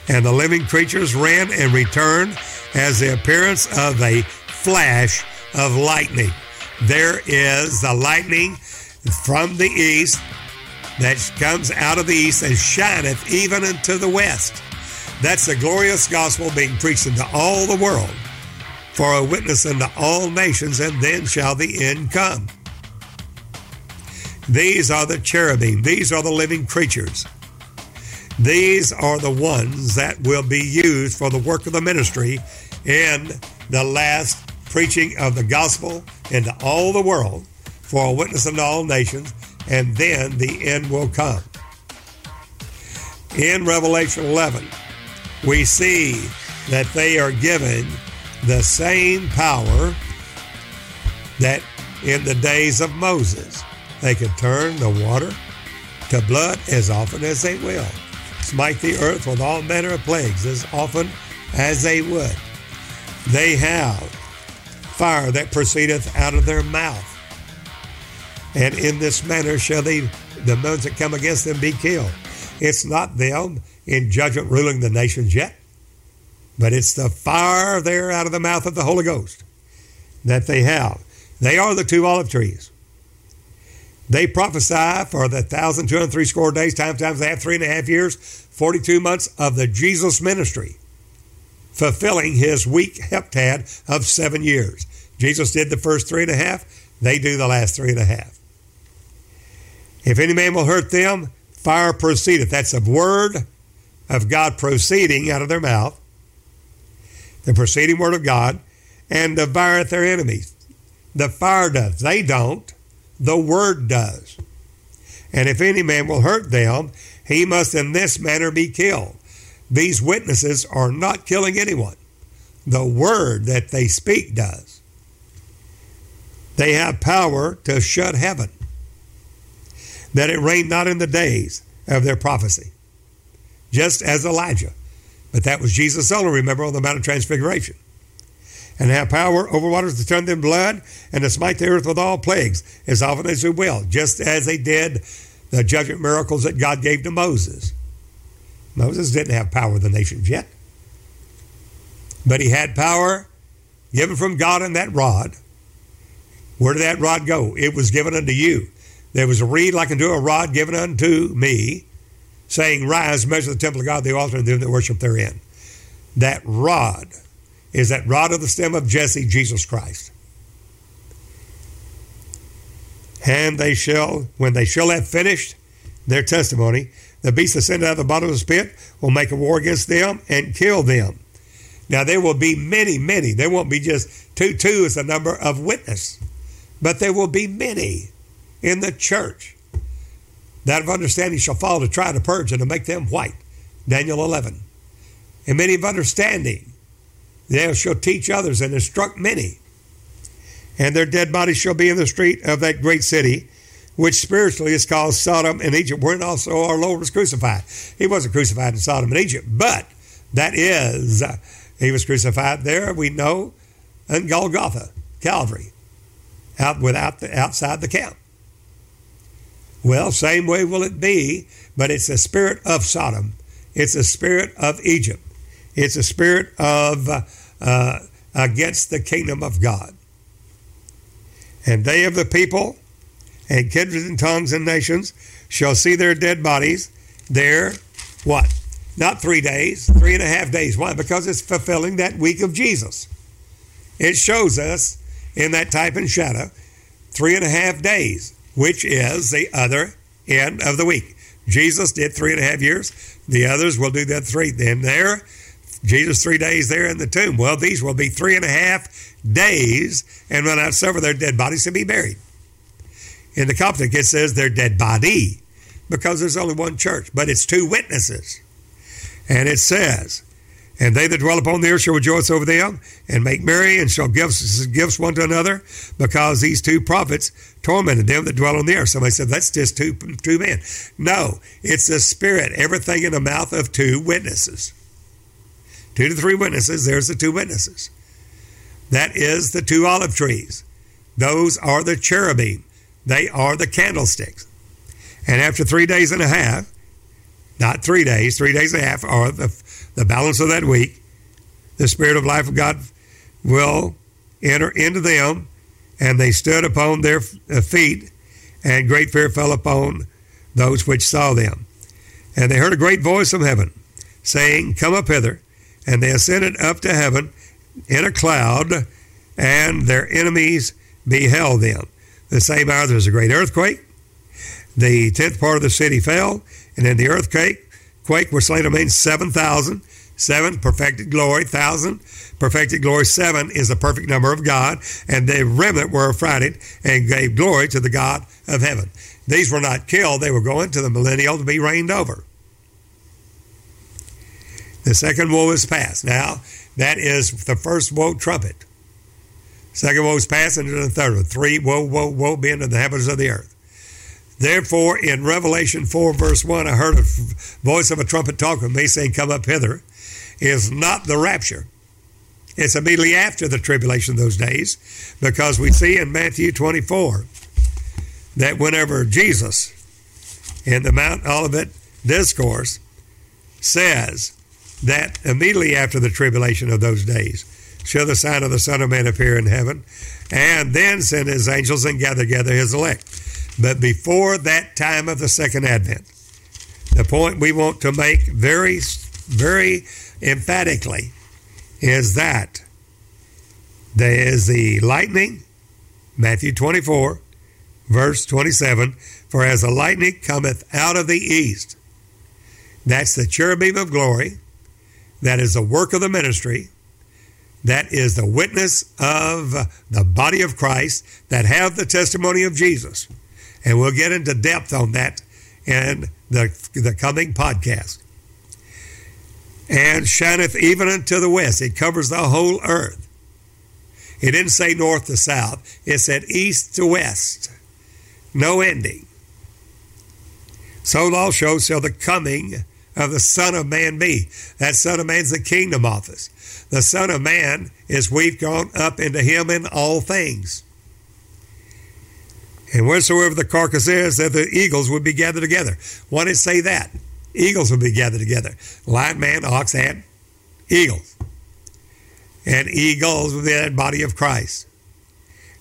And the living creatures ran and returned as the appearance of a flash of lightning. There is the lightning from the east that comes out of the east and shineth even into the west. That's the glorious gospel being preached into all the world for a witness unto all nations, and then shall the end come. These are the cherubim, these are the living creatures. These are the ones that will be used for the work of the ministry in the last preaching of the gospel into all the world for a witness unto all nations, and then the end will come. In Revelation 11, we see that they are given the same power that in the days of Moses. They could turn the water to blood as often as they will, smite the earth with all manner of plagues as often as they would. They have fire that proceedeth out of their mouth. And in this manner shall they, the ones that come against them be killed. It's not them in judgment ruling the nations yet. But it's the fire there out of the mouth of the Holy Ghost that they have. They are the two olive trees. They prophesy for the thousand two hundred three score days, times times they have three and a half years, forty two months of the Jesus ministry, fulfilling his week heptad of seven years. Jesus did the first three and a half, they do the last three and a half. If any man will hurt them, fire proceedeth. That's a word of God proceeding out of their mouth the proceeding word of God, and devoureth their enemies. The fire does. They don't. The word does. And if any man will hurt them, he must in this manner be killed. These witnesses are not killing anyone. The word that they speak does. They have power to shut heaven, that it rain not in the days of their prophecy, just as Elijah but that was Jesus' only, remember, on the Mount of Transfiguration. And have power over waters to turn them blood and to smite the earth with all plagues as often as they will, just as they did the judgment miracles that God gave to Moses. Moses didn't have power of the nations yet, but he had power given from God in that rod. Where did that rod go? It was given unto you. There was a reed like unto a rod given unto me, saying, Rise, measure the temple of God, the altar, and them that worship therein. That rod is that rod of the stem of Jesse, Jesus Christ. And they shall, when they shall have finished their testimony, the beast ascended out of the bottom of the pit will make a war against them and kill them. Now there will be many, many. There won't be just two. Two is the number of witness, but there will be many in the church that of understanding shall fall to try to purge and to make them white. Daniel 11. And many of understanding, they shall teach others and instruct many. and their dead bodies shall be in the street of that great city, which spiritually is called Sodom and Egypt, wherein also our Lord was crucified. He wasn't crucified in Sodom and Egypt, but that is, uh, he was crucified there, we know, in Golgotha, Calvary, out without the, outside the camp. Well, same way will it be, but it's the spirit of Sodom. It's the spirit of Egypt. It's a spirit of uh, against the kingdom of God. And they of the people and kindreds and tongues and nations shall see their dead bodies there, what? Not three days, three and a half days. Why? Because it's fulfilling that week of Jesus. It shows us in that type and shadow three and a half days, which is the other end of the week. Jesus did three and a half years. The others will do that three. Then there, Jesus three days there in the tomb. Well, these will be three and a half days, and when I suffer their dead bodies to be buried. In the Coptic, it says their dead body because there's only one church, but it's two witnesses. And it says, and they that dwell upon the earth shall rejoice over them and make merry and shall give gifts one to another because these two prophets tormented them that dwell on the earth. Somebody said, that's just two, two men. No, it's the spirit, everything in the mouth of two witnesses. Two to three witnesses, there's the two witnesses. That is the two olive trees. Those are the cherubim. They are the candlesticks. And after three days and a half, not three days, three days and a half, or the, the balance of that week, the Spirit of life of God will enter into them, and they stood upon their uh, feet, and great fear fell upon those which saw them. And they heard a great voice from heaven, saying, Come up hither. And they ascended up to heaven in a cloud, and their enemies beheld them. The same hour there was a great earthquake. The tenth part of the city fell, and in the earthquake, quake were slain of men seven thousand. Seven, perfected glory, thousand, perfected glory. Seven is the perfect number of God, and the remnant were affrighted and gave glory to the God of heaven. These were not killed, they were going to the millennial to be reigned over. The second woe is past. Now, that is the first woe trumpet. Second woe is past into the third one. Three, woe, woe, woe be into the heavens of the earth. Therefore, in Revelation 4, verse 1, I heard a voice of a trumpet talk with me saying, Come up hither, is not the rapture. It's immediately after the tribulation of those days, because we see in Matthew 24 that whenever Jesus, in the Mount Olivet discourse, says that immediately after the tribulation of those days, shall the sign of the Son of Man appear in heaven, and then send his angels and gather together his elect. But before that time of the second advent, the point we want to make very, very emphatically is that there is the lightning, Matthew 24, verse 27, for as the lightning cometh out of the east, that's the cherubim of glory, that is the work of the ministry, that is the witness of the body of Christ that have the testimony of Jesus. And we'll get into depth on that in the, the coming podcast. And shineth even unto the west. It covers the whole earth. It didn't say north to south, it said east to west. No ending. So also shall the coming of the Son of Man be. That Son of Man's the kingdom office. The Son of Man is we've gone up into him in all things. And wheresoever the carcass is, that the eagles would be gathered together. Why did it say that? Eagles would be gathered together. Lion, man, ox, and eagles. And eagles be that body of Christ.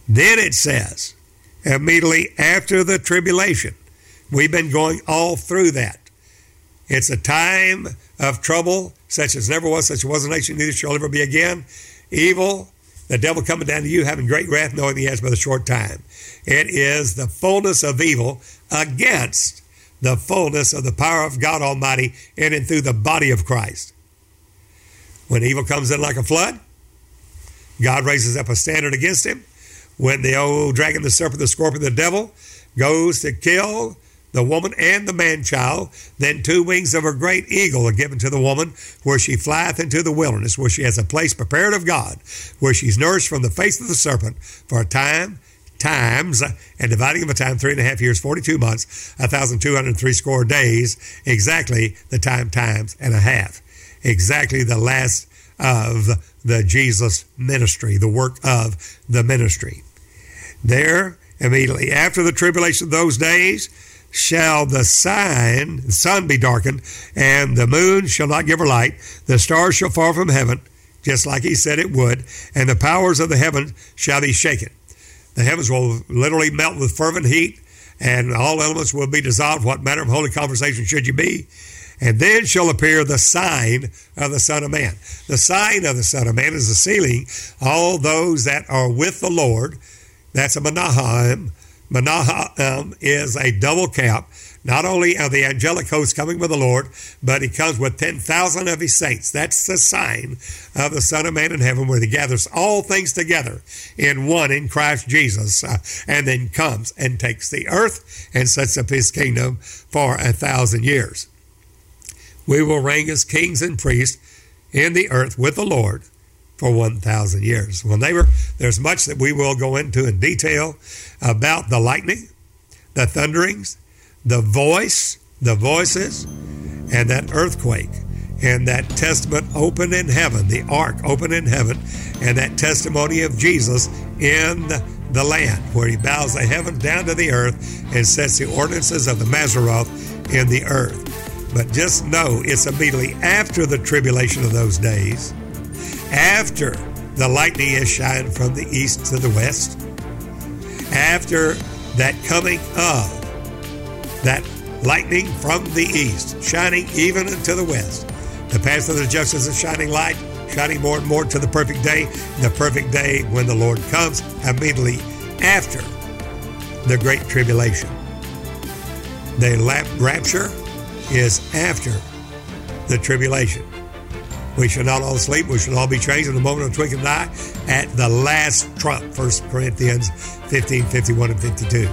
Then it says, immediately after the tribulation, we've been going all through that. It's a time of trouble, such as never was, such as was a nation, neither shall ever be again. Evil, the devil coming down to you, having great wrath, knowing he has but a short time. It is the fullness of evil against the fullness of the power of God Almighty in and through the body of Christ. When evil comes in like a flood, God raises up a standard against him. When the old dragon, the serpent, the scorpion, the devil goes to kill, the woman and the man child. Then two wings of a great eagle are given to the woman, where she flieth into the wilderness, where she has a place prepared of God, where she's nourished from the face of the serpent for a time, times, and dividing of a time, three and a half years, 42 months, 1,203 score days, exactly the time, times, and a half. Exactly the last of the Jesus ministry, the work of the ministry. There, immediately after the tribulation of those days, shall the sign, the sun be darkened, and the moon shall not give her light, the stars shall fall from heaven, just like he said it would, and the powers of the heaven shall be shaken. The heavens will literally melt with fervent heat, and all elements will be dissolved. What manner of holy conversation should you be? And then shall appear the sign of the Son of Man. The sign of the Son of Man is the sealing all those that are with the Lord. That's a Menahem. Menahem is a double cap. Not only are the angelic hosts coming with the Lord, but he comes with 10,000 of his saints. That's the sign of the Son of Man in heaven, where he gathers all things together in one in Christ Jesus, uh, and then comes and takes the earth and sets up his kingdom for a thousand years we will reign as kings and priests in the earth with the Lord for 1,000 years. Well, neighbor, there's much that we will go into in detail about the lightning, the thunderings, the voice, the voices, and that earthquake, and that testament open in heaven, the ark open in heaven, and that testimony of Jesus in the land, where he bows the heavens down to the earth and sets the ordinances of the Mazzaroth in the earth. But just know it's immediately after the tribulation of those days, after the lightning is shined from the east to the west, after that coming of that lightning from the east, shining even into the west. The path of the justice is a shining light, shining more and more to the perfect day, the perfect day when the Lord comes immediately after the great tribulation. The rapture is after the tribulation. We shall not all sleep. We shall all be changed in the moment of twinkling eye at the last trump. 1 Corinthians 15, 51, and 52.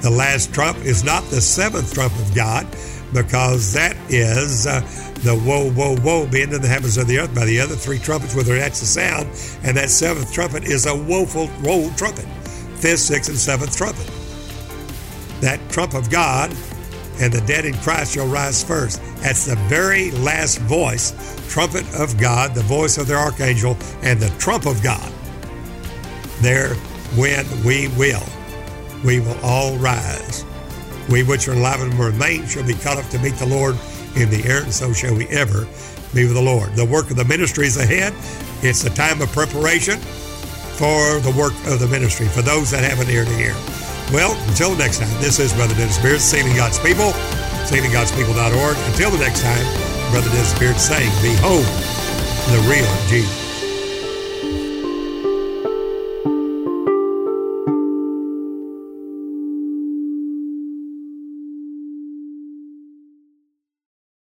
The last trump is not the seventh trump of God because that is uh, the whoa, whoa, whoa being in the heavens of the earth by the other three trumpets, whether that's the sound. And that seventh trumpet is a woeful, woe trumpet. Fifth, sixth, and seventh trumpet. That trump of God and the dead in Christ shall rise first. That's the very last voice, trumpet of God, the voice of the archangel, and the trump of God. There, when we will, we will all rise. We which are alive and remain shall be caught up to meet the Lord in the air, and so shall we ever be with the Lord. The work of the ministry is ahead. It's a time of preparation for the work of the ministry, for those that have an ear to hear. Well, until next time, this is Brother Dennis Beard, Saving God's People, savinggodspeople.org. Until the next time, Brother Dennis Beard saying, Behold the real Jesus.